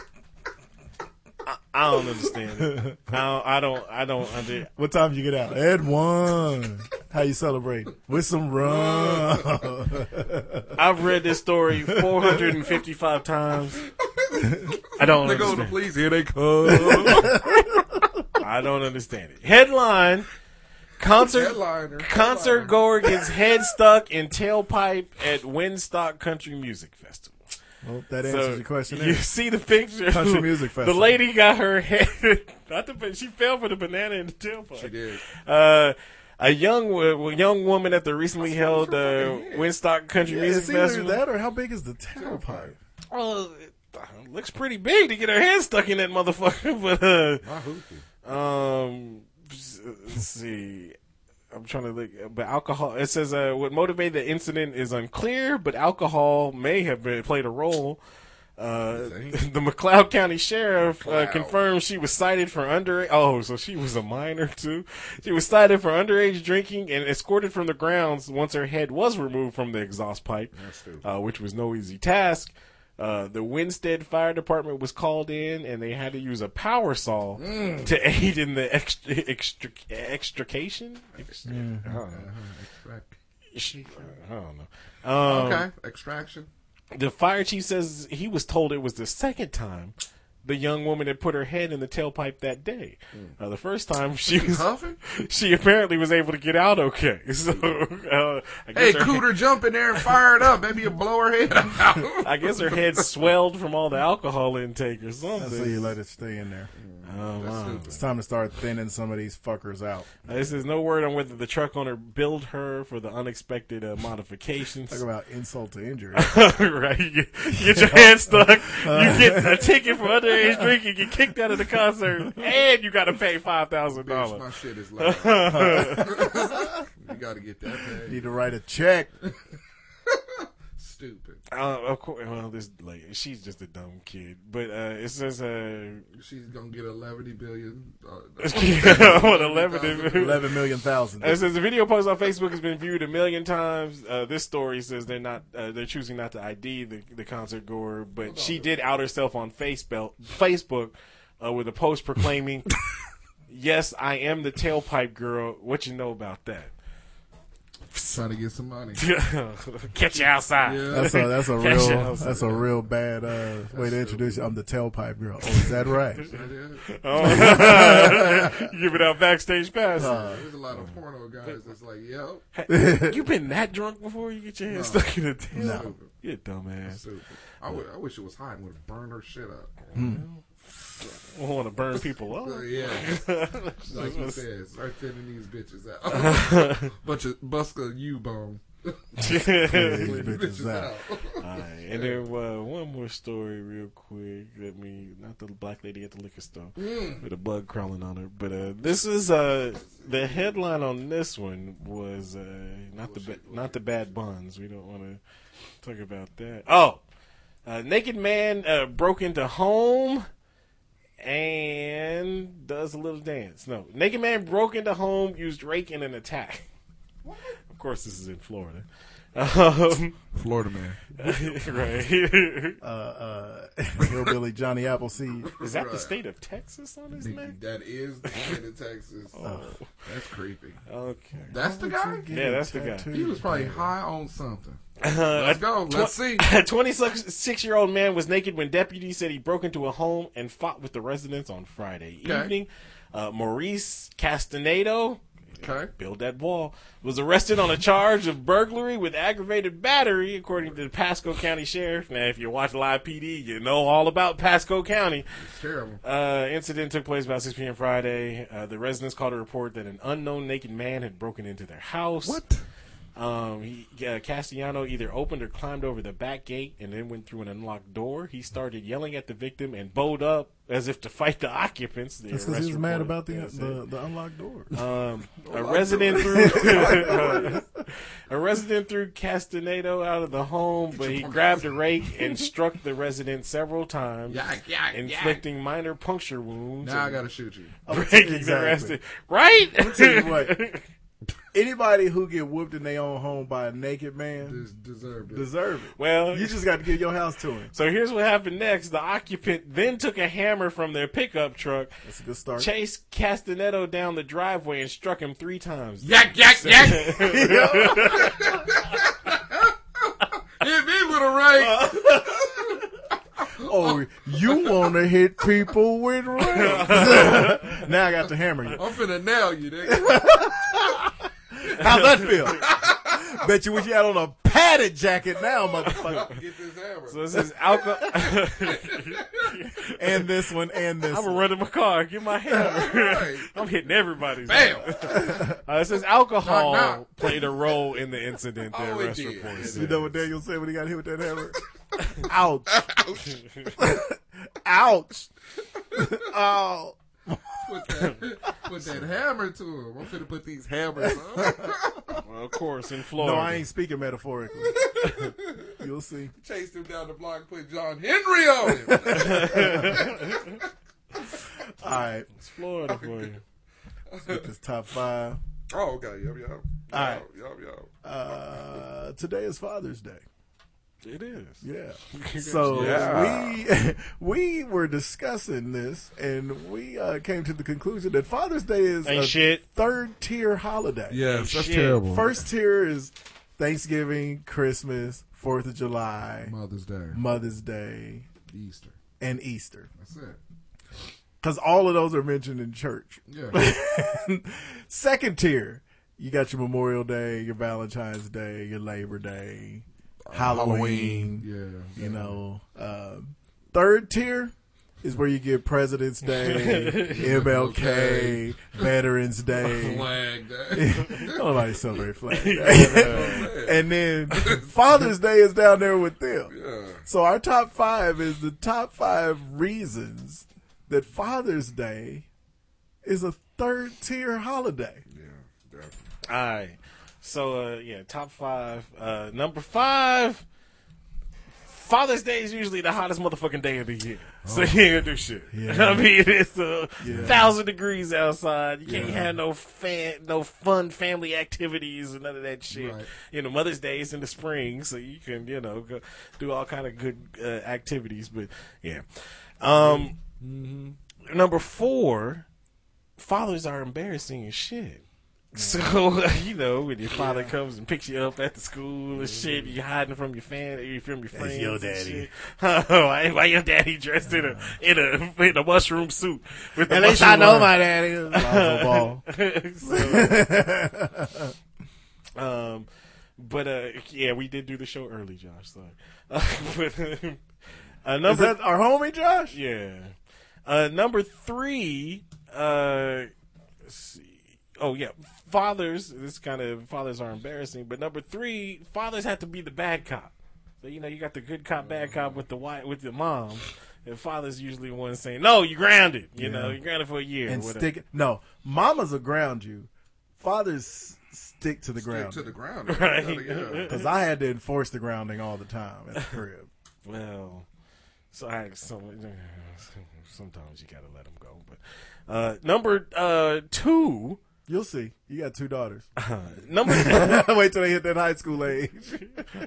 I, I don't understand it. I don't. I don't. I don't under, What time did you get out? At one. How you celebrate? With some rum. [laughs] I've read this story 455 times. I don't They go to understand. police. Here they come. I don't understand it. Headline: Concert Headliner. concert goer gets head stuck in tailpipe at Winstock Country Music Festival. Well, that answers your question. You see the picture. Country Music festival. The lady got her head. [laughs] Not the, she fell for the banana in the tailpipe. She did. Uh, a young wo- young woman at the recently held uh, Winstock Country Yeah, Music it's either Festival. that or how big is the tailpipe? Well, it uh, looks pretty big to get her head stuck in that motherfucker. [laughs] But uh, My um, let's see. I'm trying to look, but alcohol. It says uh, what motivated the incident is unclear, but alcohol may have been, played a role. Uh, [laughs] the McLeod County Sheriff uh, confirmed she was cited for under. Oh, so she was a minor too. She was cited for underage drinking and escorted from the grounds once her head was removed from the exhaust pipe, uh, which was no easy task. Uh, the Winsted Fire Department was called in, and they had to use a power saw Mm. to [laughs] aid in the extra, extra, extrication. Ext- I don't know. I don't know. Um, Okay. Extraction. The fire chief says he was told it was the second time the young woman had put her head in the tailpipe that day. Uh, the first time she was Huffing? [laughs] she apparently was able to get out okay. [laughs] So uh, Hey, guess her, Cooter, jump in there and fire it up. Maybe you blow her head out. [laughs] I guess her head swelled from all the alcohol intake or something. That's why you let it stay in there. Oh, wow. It's time to start thinning some of these fuckers out. Uh, This is no word on whether the truck owner billed her for the unexpected uh, modifications. Talk about insult to injury. [laughs] right, you get, you get your hand stuck, you get a ticket for underage [laughs] drinking, You get kicked out of the concert, and you got to pay $5,000. my shit is loud. [laughs] you got to get that paid. Need to write a check. Stupid. Uh, of course, well, this lady, she's just a dumb kid, but uh, it says uh, She's gonna get eleven billion. Uh, [laughs] what eleven? [laughs] Eleven million thousand. It says the video post on Facebook has been viewed a million times. Uh, this story says they're not uh, they're choosing not to ID the, the concert goer, but she did out herself on Facebook Facebook uh, with a post proclaiming, [laughs] "Yes, I am the tailpipe girl. What you know about that? Trying to get some money. [laughs] Catch you outside. Yeah. That's a that's a Catch real that's a real bad uh, way to introduce you. I'm the tailpipe girl. Oh, is that right? [laughs] Oh. [laughs] Give it out backstage pass. There's a lot of porno guys that's like, yo. you been that drunk before you get your hand No. stuck in a tail? No. You dumbass. Stupid. I, w- I wish it was hot and would burn her shit up. I want to burn people up. Yeah. [laughs] like you said, start thinning these bitches out. [laughs] Bunch of busker U bone. These bitches out. Alright, and then uh, one more story, real quick. Let me, not the black lady at the liquor store Mm. with a bug crawling on her, but uh, this is uh, the headline on this one was uh, not the ba- not the bad buns. We don't want to talk about that. Oh, uh, naked man uh, broke into home and does a little dance. No, naked man broke into home, used rake in an attack. Of course, this is in Florida. Um, Florida man. [laughs] right. Uh, uh, [laughs] hillbilly Johnny Appleseed. Is that the state of Texas on his neck? That is the state of Texas. Oh. That's creepy. Okay. That's the guy? Yeah, that's the guy. He was probably high on something. [laughs] Uh, Let's go. Let's see. A 26 year old man was naked when deputies said he broke into a home and fought with the residents on Friday Okay. evening. Uh, Maurice Castaneda, Okay. build that wall, was arrested on a charge of burglary with aggravated battery, according to the Pasco County Sheriff. Now, if you watch Live PD, you know all about Pasco County. It's terrible. Uh, incident took place about 6 p.m. Friday. Uh, the residents called a report that an unknown naked man had broken into their house. What? Um, he, uh, Castellano either opened or climbed over the back gate and then went through an unlocked door. He started yelling at the victim and bowed up as if to fight the [laughs] occupants. The That's because arrest he was mad about the yeah, the, the unlocked door. Um, [laughs] a resident threw [laughs] a resident threw Castaneda out of the home, but he grabbed a rake and struck the resident several times, Yak, yak, inflicting minor puncture wounds. Now I gotta shoot you. breaking the Exactly. rest. Right? I'll tell you what. Anybody who get whooped in their own home by a naked man deserve it. deserve it. Well, You just got to give your house to him. So here's what happened next. The occupant then took a hammer from their pickup truck, That's a good start. chased Castanetto down the driveway, and struck him three times. Yak, yak, [laughs] yak. [laughs] Hit me with a right. [laughs] Oh, you want to hit people with rings? now I got to hammer you. I'm finna nail you, nigga. How's that feel? [laughs] Bet you wish you had on a padded jacket now, motherfucker. Get this hammer. So this is alcohol. [laughs] and this one, and this I'm one. running my car. Get my hammer. Right. I'm hitting everybody. Bam. Uh, it says alcohol Knock, knock. played a role in the incident. Their Oh, it arrest did. report Yes, You know what Daniel said when he got hit with that hammer? [laughs] Ouch. Ouch. Ouch. oh. Put that, put that hammer to him. I'm finna put these hammers on. Well, of course, in Florida. No, I ain't speaking metaphorically. [laughs] You'll see. Chased him down the block, put John Henry on him. [laughs] All right. It's Florida for you. Let's get this top five. oh, okay. Yup, yup. All right. Yup, yup. Uh, today is Father's Day. It is. Yeah. So Yeah. we [laughs] we were discussing this, and we uh, came to the conclusion that Father's Day is Ain't a shit. third tier holiday. Yes, that's Shit. terrible. First tier is Thanksgiving, Christmas, Fourth of July, Mother's Day, Mother's Day, Easter. and Easter. That's it. Because all of those are mentioned in church. Yeah. [laughs] Second tier, you got your Memorial Day, your Valentine's Day, your Labor Day, Halloween. Yeah. You know, um, third tier is where you get President's [laughs] Day, MLK, Veterans Day. [laughs] Flag Day. [laughs] Nobody celebrate Flag Day. and then Father's Day is down there with them. Yeah. So our top five is the top five reasons that Father's Day is a third tier holiday. Yeah, definitely. All right. So uh, yeah, top five. Uh, number five. Father's Day is usually the hottest motherfucking day of the year, so you ain't gonna do shit. [laughs] Yeah. I mean, it's a Yeah. thousand degrees outside. You can't Yeah. have no fan, no fun family activities and none of that shit. Right. You know, Mother's Day is in the spring, so you can you know go do all kind of good uh, activities. But yeah, um, number four, fathers are embarrassing as shit. So [laughs] you know when your father comes and picks you up at the school and shit, you hiding from your fan, from your friends. your daddy. [laughs] why, why your daddy dressed in a in a in a mushroom suit with the At least I know my daddy. [laughs] So- um, but uh, yeah, we did do the show early, Josh. Sorry. but uh, Is number that our homie Josh? yeah. Uh, number three, uh, let's see. Oh yeah, fathers. This kind of fathers are embarrassing, but number three, fathers have to be the bad cop. So you know, you got the good cop, bad cop with the white with the mom, and fathers usually the ones saying, "No, you grounded. You know, Yeah. you grounded for a year." And or whatever. stick. No, mamas will ground you. Fathers stick to the Stick ground. to the ground. [laughs] Right. Yeah. [laughs] Because I had to enforce the grounding all the time at the crib. Well, so I so sometimes you gotta let them go. But uh, number uh, two, You'll see. You got two daughters. [laughs] number [laughs] Wait till they hit that high school age.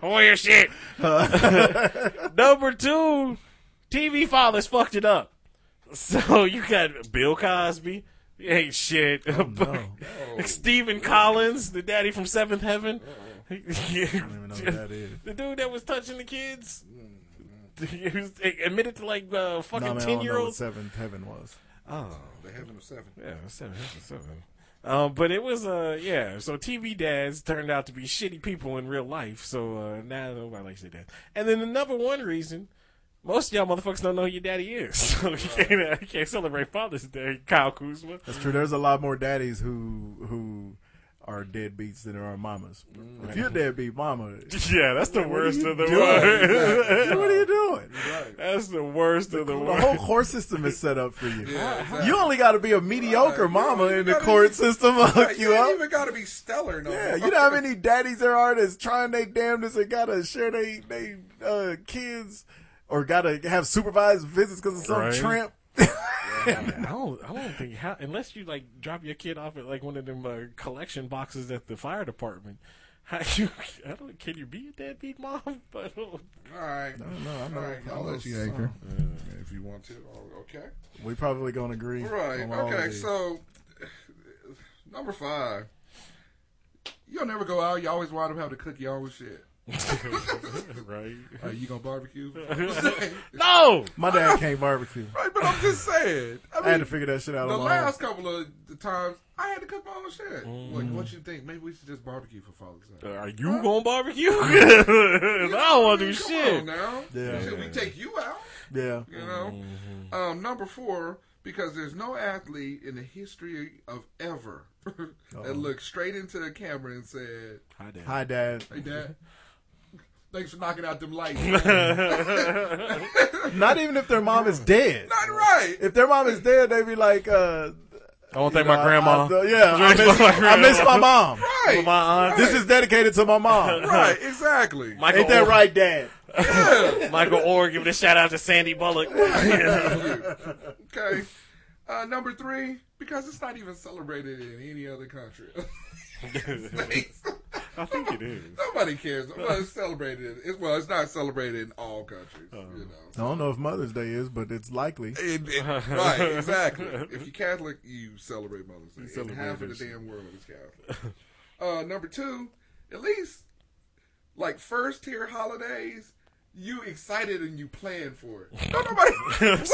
Oh your shit. [laughs] Number two, TV fathers fucked it up. So you got Bill Cosby. He ain't shit. Stephen Collins, the daddy from Seventh Heaven. I don't even know what that is. the dude that was touching the kids. He was admitted to like uh, fucking No, man, I ten don't year know what olds. seventh heaven was. Oh, The heaven of seven. yeah, seven, seven. Um, but it was uh yeah. So TV dads turned out to be shitty people in real life. So uh, now nobody likes their dad. And then the number one reason, most of y'all motherfuckers don't know who your daddy is. [laughs] So you can't uh, you can't celebrate Father's Day, Kyle Kuzma. That's true. There's a lot more daddies who who are deadbeats than there are mamas. If you're a deadbeat mama, [laughs] Yeah, that's the worst of the doing? worst. what are you doing? That's the worst of the world. The worst. whole court system is set up for you. exactly. You only got to be a mediocre Right. mama You don't in the court be- system to hook You you up. even got to be stellar no Yeah, more. you know how many daddies there are that's trying their damnedest and gotta share they they uh, kids or gotta have supervised visits because of some Right. tramp. [laughs] I don't. I don't think how unless you like drop your kid off at like one of them uh, collection boxes at the fire department. How you? I don't. Can you be a deadbeat mom? [laughs] But oh. I All right. No, no, I know. All right, I I'll let you some. anchor if you want to. Oh, okay. We probably gonna agree. Right. on all of Okay. So, [sighs] number five. You'll never go out. You always wind up having to cook your own shit. [laughs] right? Are you gonna barbecue? [laughs] no, my dad can't barbecue. Right, but I'm just saying. I, I had to figure that shit out The last own. couple of the times, I had to cook my own shit. Mm-hmm. Like, what you think? Maybe we should just barbecue for Father's Day. Are you gonna barbecue? [laughs] I don't want to do Come shit. on now. Yeah. Shit, we take you out. Yeah. You know. Um, number four, because there's no athlete in the history of ever that looked straight into the camera and said, Hi, Dad. Hi, Dad. "Hey, Dad." Thanks for knocking out them lights. [laughs] Not even if their mom is dead. Not right. If their mom is dead, they be like, uh, I want to you thank my know, I- grandma. I- yeah, [laughs] I miss, for my I miss my mom. Right. My aunt. This is dedicated to my mom. [laughs] right. Exactly. Michael Ain't that Oher- right, Dad? Yeah. Michael Oher giving a shout out to Sandy Bullock. Okay. Uh, number three, because it's not even celebrated in any other country. I think it is. Nobody cares. Well, it's celebrated. It's, well, it's not celebrated in all countries. Uh-huh. you I don't know if Mother's Day is, but it's likely. It- it- right? Exactly. If you're Catholic, you celebrate Mother's Day. celebrate half of the damn world is Catholic. uh, number two, at least like first tier holidays, you excited and you plan for it. Don't nobody. [laughs] [laughs]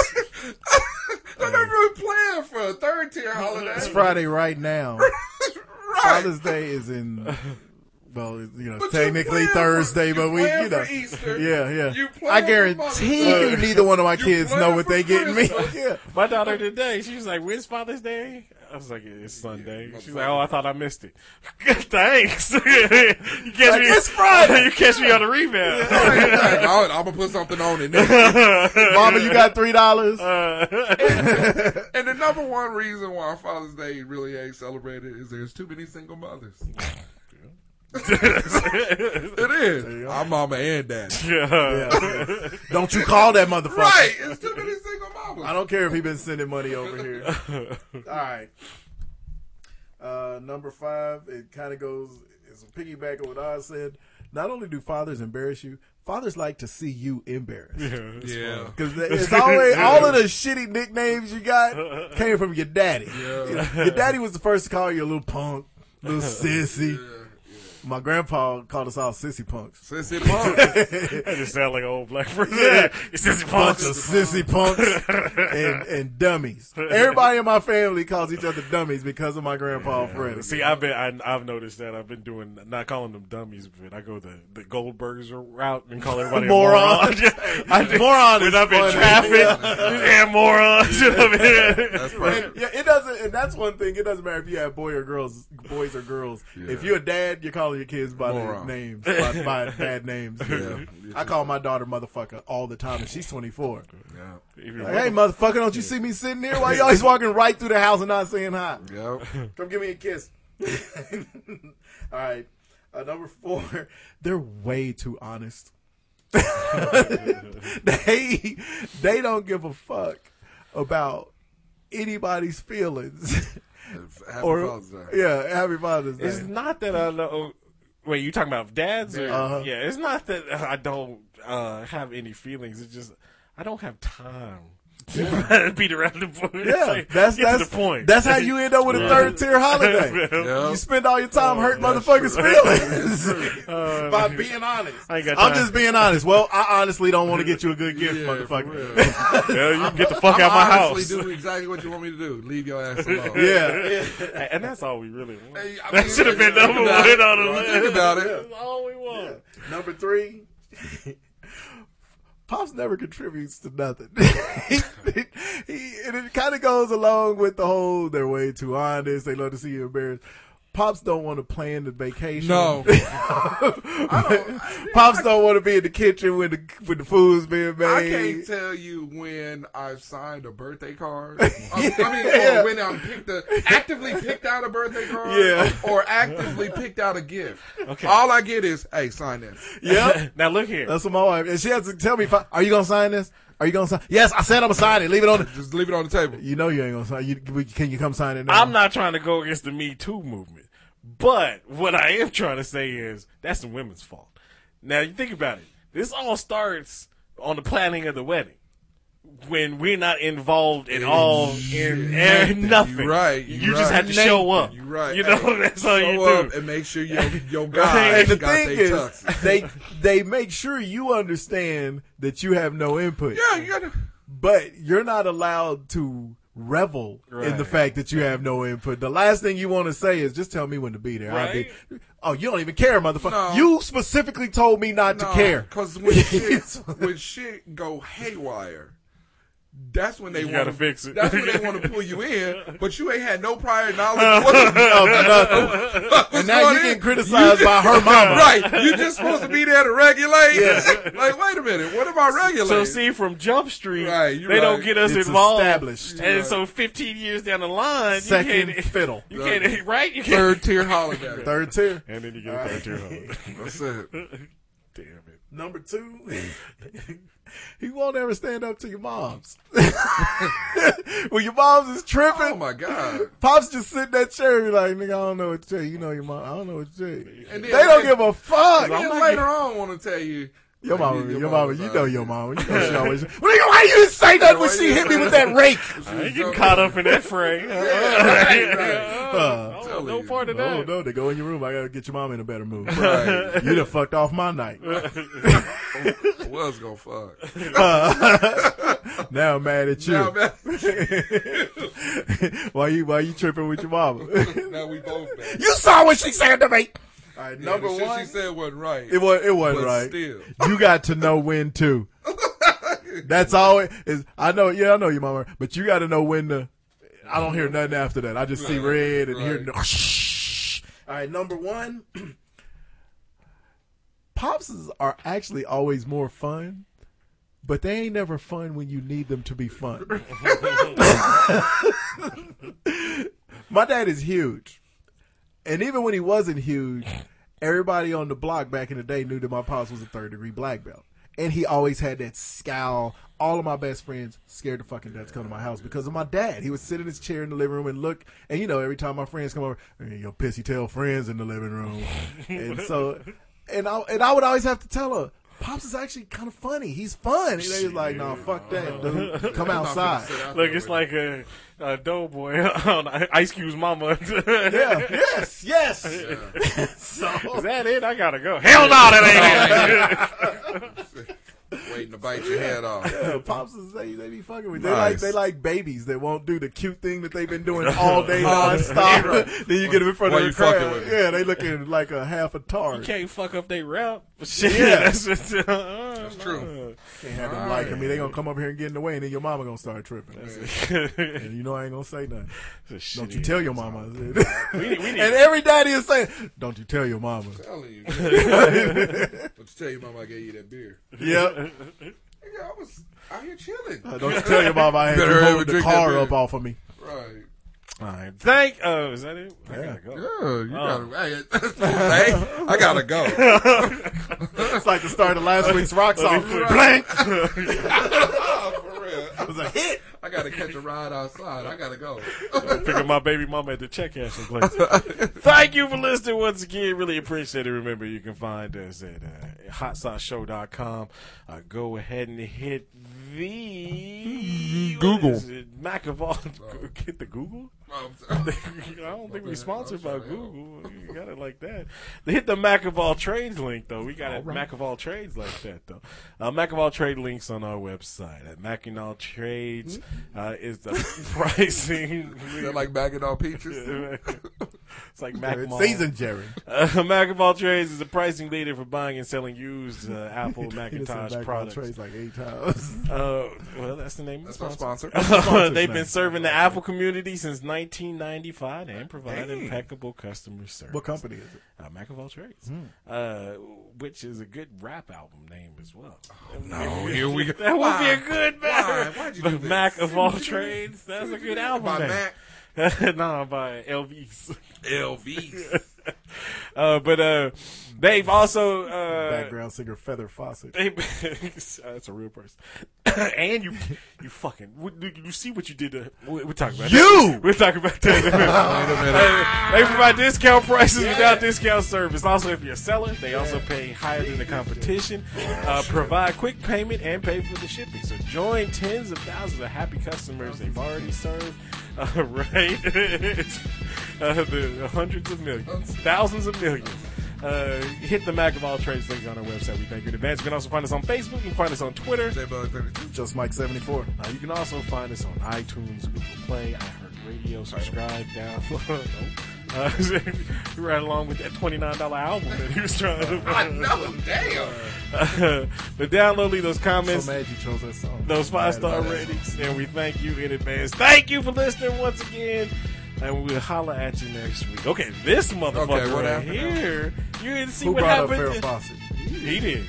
don't nobody really plan for a third tier holiday. It's Friday right now. [laughs] right. Father's Day is in, [laughs] well, you know, But technically plan for- Thursday, you but we, plan you know, Easter. yeah, yeah. I guarantee you, neither one of my You kids know what for they getting me. [laughs] Yeah. My daughter today, she was like, "When's Father's Day?" I was like, "It's Sunday." She's like, "Oh, I thought I missed it." [laughs] Thanks. [laughs] you catch Like, me. it's Friday. [laughs] you catch me on the rebound. I'm gonna put something on it. Mama, you got three dollars. Uh, and the number one reason why Father's Day really ain't celebrated is there's too many single mothers. It is. I'm mama and dad. [laughs] Yeah. Don't you call that motherfucker? Right. It's too many single mamas. I don't care if he been sending money over here. [laughs] All right. Uh, number five, it kind of goes, it's a piggyback on what I said. Not only do fathers embarrass you, fathers like to see you embarrassed. Yeah. Because it's [laughs] always all of the shitty nicknames you got came from your daddy. You know, your daddy was the first to call you a little punk, little sissy. My grandpa called us all sissy punks. Sissy punk. I [laughs] just sound like an old black person. Yeah. [laughs] it's just bunch punks. of sissy punks [laughs] and, and dummies. Everybody in my family calls each other dummies because of my grandpa Freddie. See, I've been, I, I've noticed that I've been doing, not calling them dummies, but I go the the Goldbergs route and call everybody Moron. a moron. I do, Moron when is I'm in traffic, yeah, morons. You know I mean? That's And, yeah, it doesn't, and that's one thing. It doesn't matter if you have boy or girls, boys or girls. If you're a dad, you're calling your kids by their Moron. names, by, by [laughs] bad names. Yeah. I call my daughter motherfucker all the time, and she's 24. Yeah. Even Like, hey, motherfucker, don't you see me sitting here? Why you always walking right through the house and not saying hi? Yep. [laughs] Come give me a kiss. [laughs] All right. Uh, number four, they're way too honest. they they don't give a fuck about anybody's feelings. Happy or Father's Day. yeah, happy Father's Day. It's not that I know. Wait, you talking about dads? Or, Uh-huh. Yeah, it's not that I don't uh, have any feelings. It's just I don't have time. To [laughs] Beat around the bush. yeah, Like, that's that's the point. That's how you end up with a third tier holiday. [laughs] Yeah. You spend all your time Oh, hurting motherfuckers' true. feelings [laughs] Uh, by being honest. I ain't got I'm just being honest. Well, I honestly don't want to get you a good gift, Yeah, motherfucker. Yeah, you can get the fuck I'm out my honestly house. do exactly what you want me to do. Leave your ass alone. yeah. and that's all we really want. Hey, I that should have been number one it. on the Well, list. think about it. That's all we want. Number three, Pops never contributes to nothing. [laughs] he, he- and it kind of goes along with the whole they're way too honest. They love to see you embarrassed. Pops don't want to plan the vacation. No. [laughs] Pops don't want to be in the kitchen when the when the food's being made. I can't tell you when I've signed a birthday card. I, [laughs] uh, I mean, Yeah. or when I'm picked a, actively picked out a birthday card, Yeah. or actively picked out a gift. Okay. All I get is, "Hey, sign this." Yep. [laughs] Now look here. That's what my wife, and she has to tell me, I, "Are you gonna sign this?" Are you gonna sign? Yes, I said I'm gonna sign it. Leave it on. The, [laughs] Just leave it on the table. you know you ain't gonna sign. You, we- can you come sign it now? I'm not trying to go against the Me Too movement, but what I am trying to say is that's the women's fault. Now you think about it. This all starts on the planning of the wedding. When we're not involved at all in nothing, You right. You, You just right. have to show up. You right. You know Hey, [laughs] that's all show you up do. and make sure your your [laughs] Right. guys and the got thing is, tuxes. [laughs] they they make sure you understand that you have no input. Yeah, you gotta. but you're not allowed to revel in the fact that you have no input. The last thing you want to say is just tell me when to be there. I'll be- Right. oh, you don't even care, motherfucker. No. You specifically told me not to care. Because when shit, when shit go haywire, that's when they want gotta fix it. That's when they want to pull you in, [laughs] but you ain't had no prior knowledge of [laughs] nothing. and now you getting criticized by her mama. [laughs] right? You just supposed to be there to regulate. Like, wait a minute, what am I regulating? So see, from Jump Street, Right, you're they don't get us It's involved. established. And Right. so, 15 years down the line, Second you can't, fiddle. You can't, right? You can't. third tier holiday. Third tier. And then you get a third tier holiday. That's it. Damn it. Number two, [laughs] he won't ever stand up to your moms. [laughs] when your moms is tripping, Oh my god. Pops just sit in that chair and be like, nigga, I don't know what to tell you. You know your mom. I don't know what to tell you. And they don't give a fuck. And then later on, want to tell you. Your like, mama, your, mama, you know your mama. You [laughs] know she always. Nigga, why you didn't say nothing when she hit me with that [laughs] rake? I ain't getting caught up in that fray. [laughs] right, right. Uh, Oh, no you. part of Oh that. no, they go in your room. I gotta get your mama in a better mood. Right. You done fucked off my night. I was gonna fuck. now I'm mad at you. Now, man, why you why you tripping with your mama? now we both mad. you saw what she said to me. All right, Yeah, number one. she said wasn't right. It was it wasn't But right. still. You got to know when to. [laughs] That's all it is. I know, yeah, I know you, mama, but you got to know when to. I don't hear nothing after that. I just see red and hear. right. No, all right, number one. [clears throat] Popses are actually always more fun, but they ain't never fun when you need them to be fun. [laughs] [laughs] My dad is huge. And even when he wasn't huge, everybody on the block back in the day knew that my pops was a third degree black belt. And he always had that scowl. All of my best friends scared the fucking death to come to my house because of my dad. He would sit in his chair in the living room and look. And you know, every time my friends come over, "Hey, your pissy tail friends in the living room. [laughs] and so, and I, and I would always have to tell her, Pops is actually kind of funny. He's fun. And they was like, no, fuck that, dude. Come outside. Look, it's like a, a doughboy [laughs] on Ice Cube's mama. [laughs] Yeah, yes, yes. [laughs] so, Is that it? I gotta go. Hell no, that ain't it. Waiting to bite your head off. [laughs] Yeah, pops is they, they be fucking with. They Nice. like they like babies that won't do the cute thing that they've been doing all [laughs] day nonstop. [laughs] then you get them in front Why of you the crowd. with me? Yeah, they looking like a half a You tard. can't fuck up they rap. Shit, Yeah. that's, just, uh, That's true. Can't have them liking me. They gonna come up here and get in the way, and then your mama gonna start tripping. and you know I ain't gonna say nothing. Don't you tell your mama. We need- we need- and every daddy is saying, "Don't you tell your mama." telling you. Don't you tell your mama I gave you that beer. Yeah. Nigga, I was out here chilling. Uh, Don't you tell your mama I had Better you ever hold the drink that car beer. up off of me. Right. All right. Thank. Oh, is that it? I Yeah. gotta go. Yeah, you Oh. gotta. Hey, [laughs] hey, I gotta go. [laughs] It's like the start of last week's rock song. Blank. [laughs] oh, for real. It was a hit. I gotta catch a ride outside. I gotta go. [laughs] Pick up my baby mama at the check cashing place. [laughs] Thank you for listening once again. Really appreciate it. Remember, you can find us at uh, hotsauceshow.com. Uh, go ahead and hit the Google. what is it? Mac of all. Hit [laughs] the Google. [laughs] I [laughs] don't think we're sponsored by Google. You got it like that. They hit the Mac of all trades link though. We got it Mac of all trades like that though. Uh, Mac of all trade links on our website at Mac and all trades uh, is the [laughs] pricing. Is that like bagging on peaches? it's like Mac It's Mall. season, Jerry. Uh, Mac of all trades is the pricing leader for buying and selling used uh, Apple He done said Macintosh back on products. trades like eight times. Uh, well, that's the name of That's the my sponsor. sponsor. They've been serving the Apple community since 1995 and provide Dang. impeccable customer service. what company is it? Uh, Mac of all trades, uh, which is a good rap album name as well. No, here we go. [laughs] That would be a good Why? Mac. Why'd you do this? Mac of all Why'd you do trades. That's a good album By name. Mac. [laughs] no, by LVs. LV. [laughs] [laughs] Uh, but uh, they've also uh, Background singer Feather Fawcett. they, [laughs] that's a real person. [coughs] and you, you fucking, you see what you did to. we- We're talking about You! That. We're talking about that. in a minute. [laughs] Uh, they provide discount prices without discount service. Also, if you're a seller, they also pay higher than the competition. Uh, provide quick payment and pay for the shipping. So join tens of thousands of happy customers they've already served. Uh, right, uh, the hundreds of millions, thousands of millions. Uh, hit the Mac of all trades link on our website. We thank you in advance. You can also find us on Facebook. You can find us on Twitter. Just Mike seventy four. Uh, you can also find us on iTunes, Google Play, iHeartRadio. Subscribe, download. Uh, [laughs] right along with that twenty nine dollar album that he was trying to. [laughs] I know, damn. Uh, [laughs] but download, leave those comments, So mad you chose that song. those five star Mad about that. ratings, and we thank you in advance. Thank you for listening once again. And we'll holler at you next week. Okay, this motherfucker Okay, what right happened here. You didn't see Who what brought up happened. Farrah Fawcett? He did.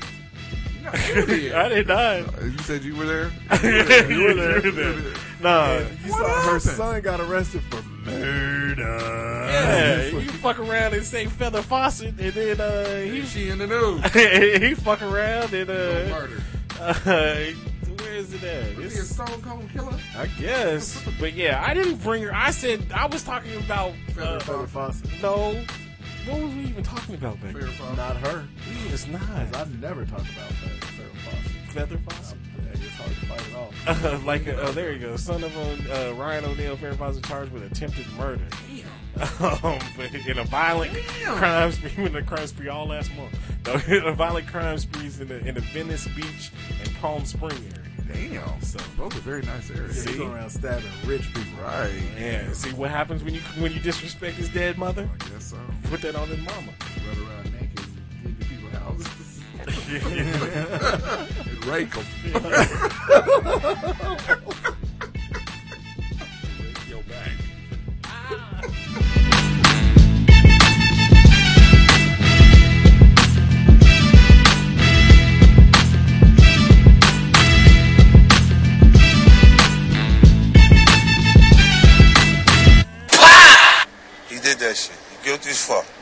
You. [laughs] I did not. Uh, You said [laughs] you were there. you were there. You were there. Nah. You What saw her son got arrested for murder. Yeah, you fuck around and say Feather Fawcett, and then uh, he She in the news. [laughs] he fuck around and No uh, murder. uh, where is it at? Was he a stone cold killer? I guess, but yeah, I didn't bring her. I said I was talking about uh, Feather Fawcett. no. What was we even talking about back Fair? Fawcett. Not her. It's not I never talk about Feather Feather Fawcett. Feather Fawcett. Yeah, it's hard to fight it off. Uh, [laughs] like, uh, oh, there you go. Son of uh, Ryan O'Neal, Farrah Fawcett charged with attempted murder. [laughs] Um, but in a violent crime spree, in a crime spree all last month. [laughs] No, in a violent crime sprees in the in the Venice Beach and Palm Spring area. Damn. So, Those are very nice areas. He's going around stabbing rich people. Right. yeah. See what happens when you when you disrespect his dead mother? I guess so. Put that on his mama. Run around naked get to people's houses. [laughs] [laughs] rake [laughs] them. That shit. Guilty as fuck.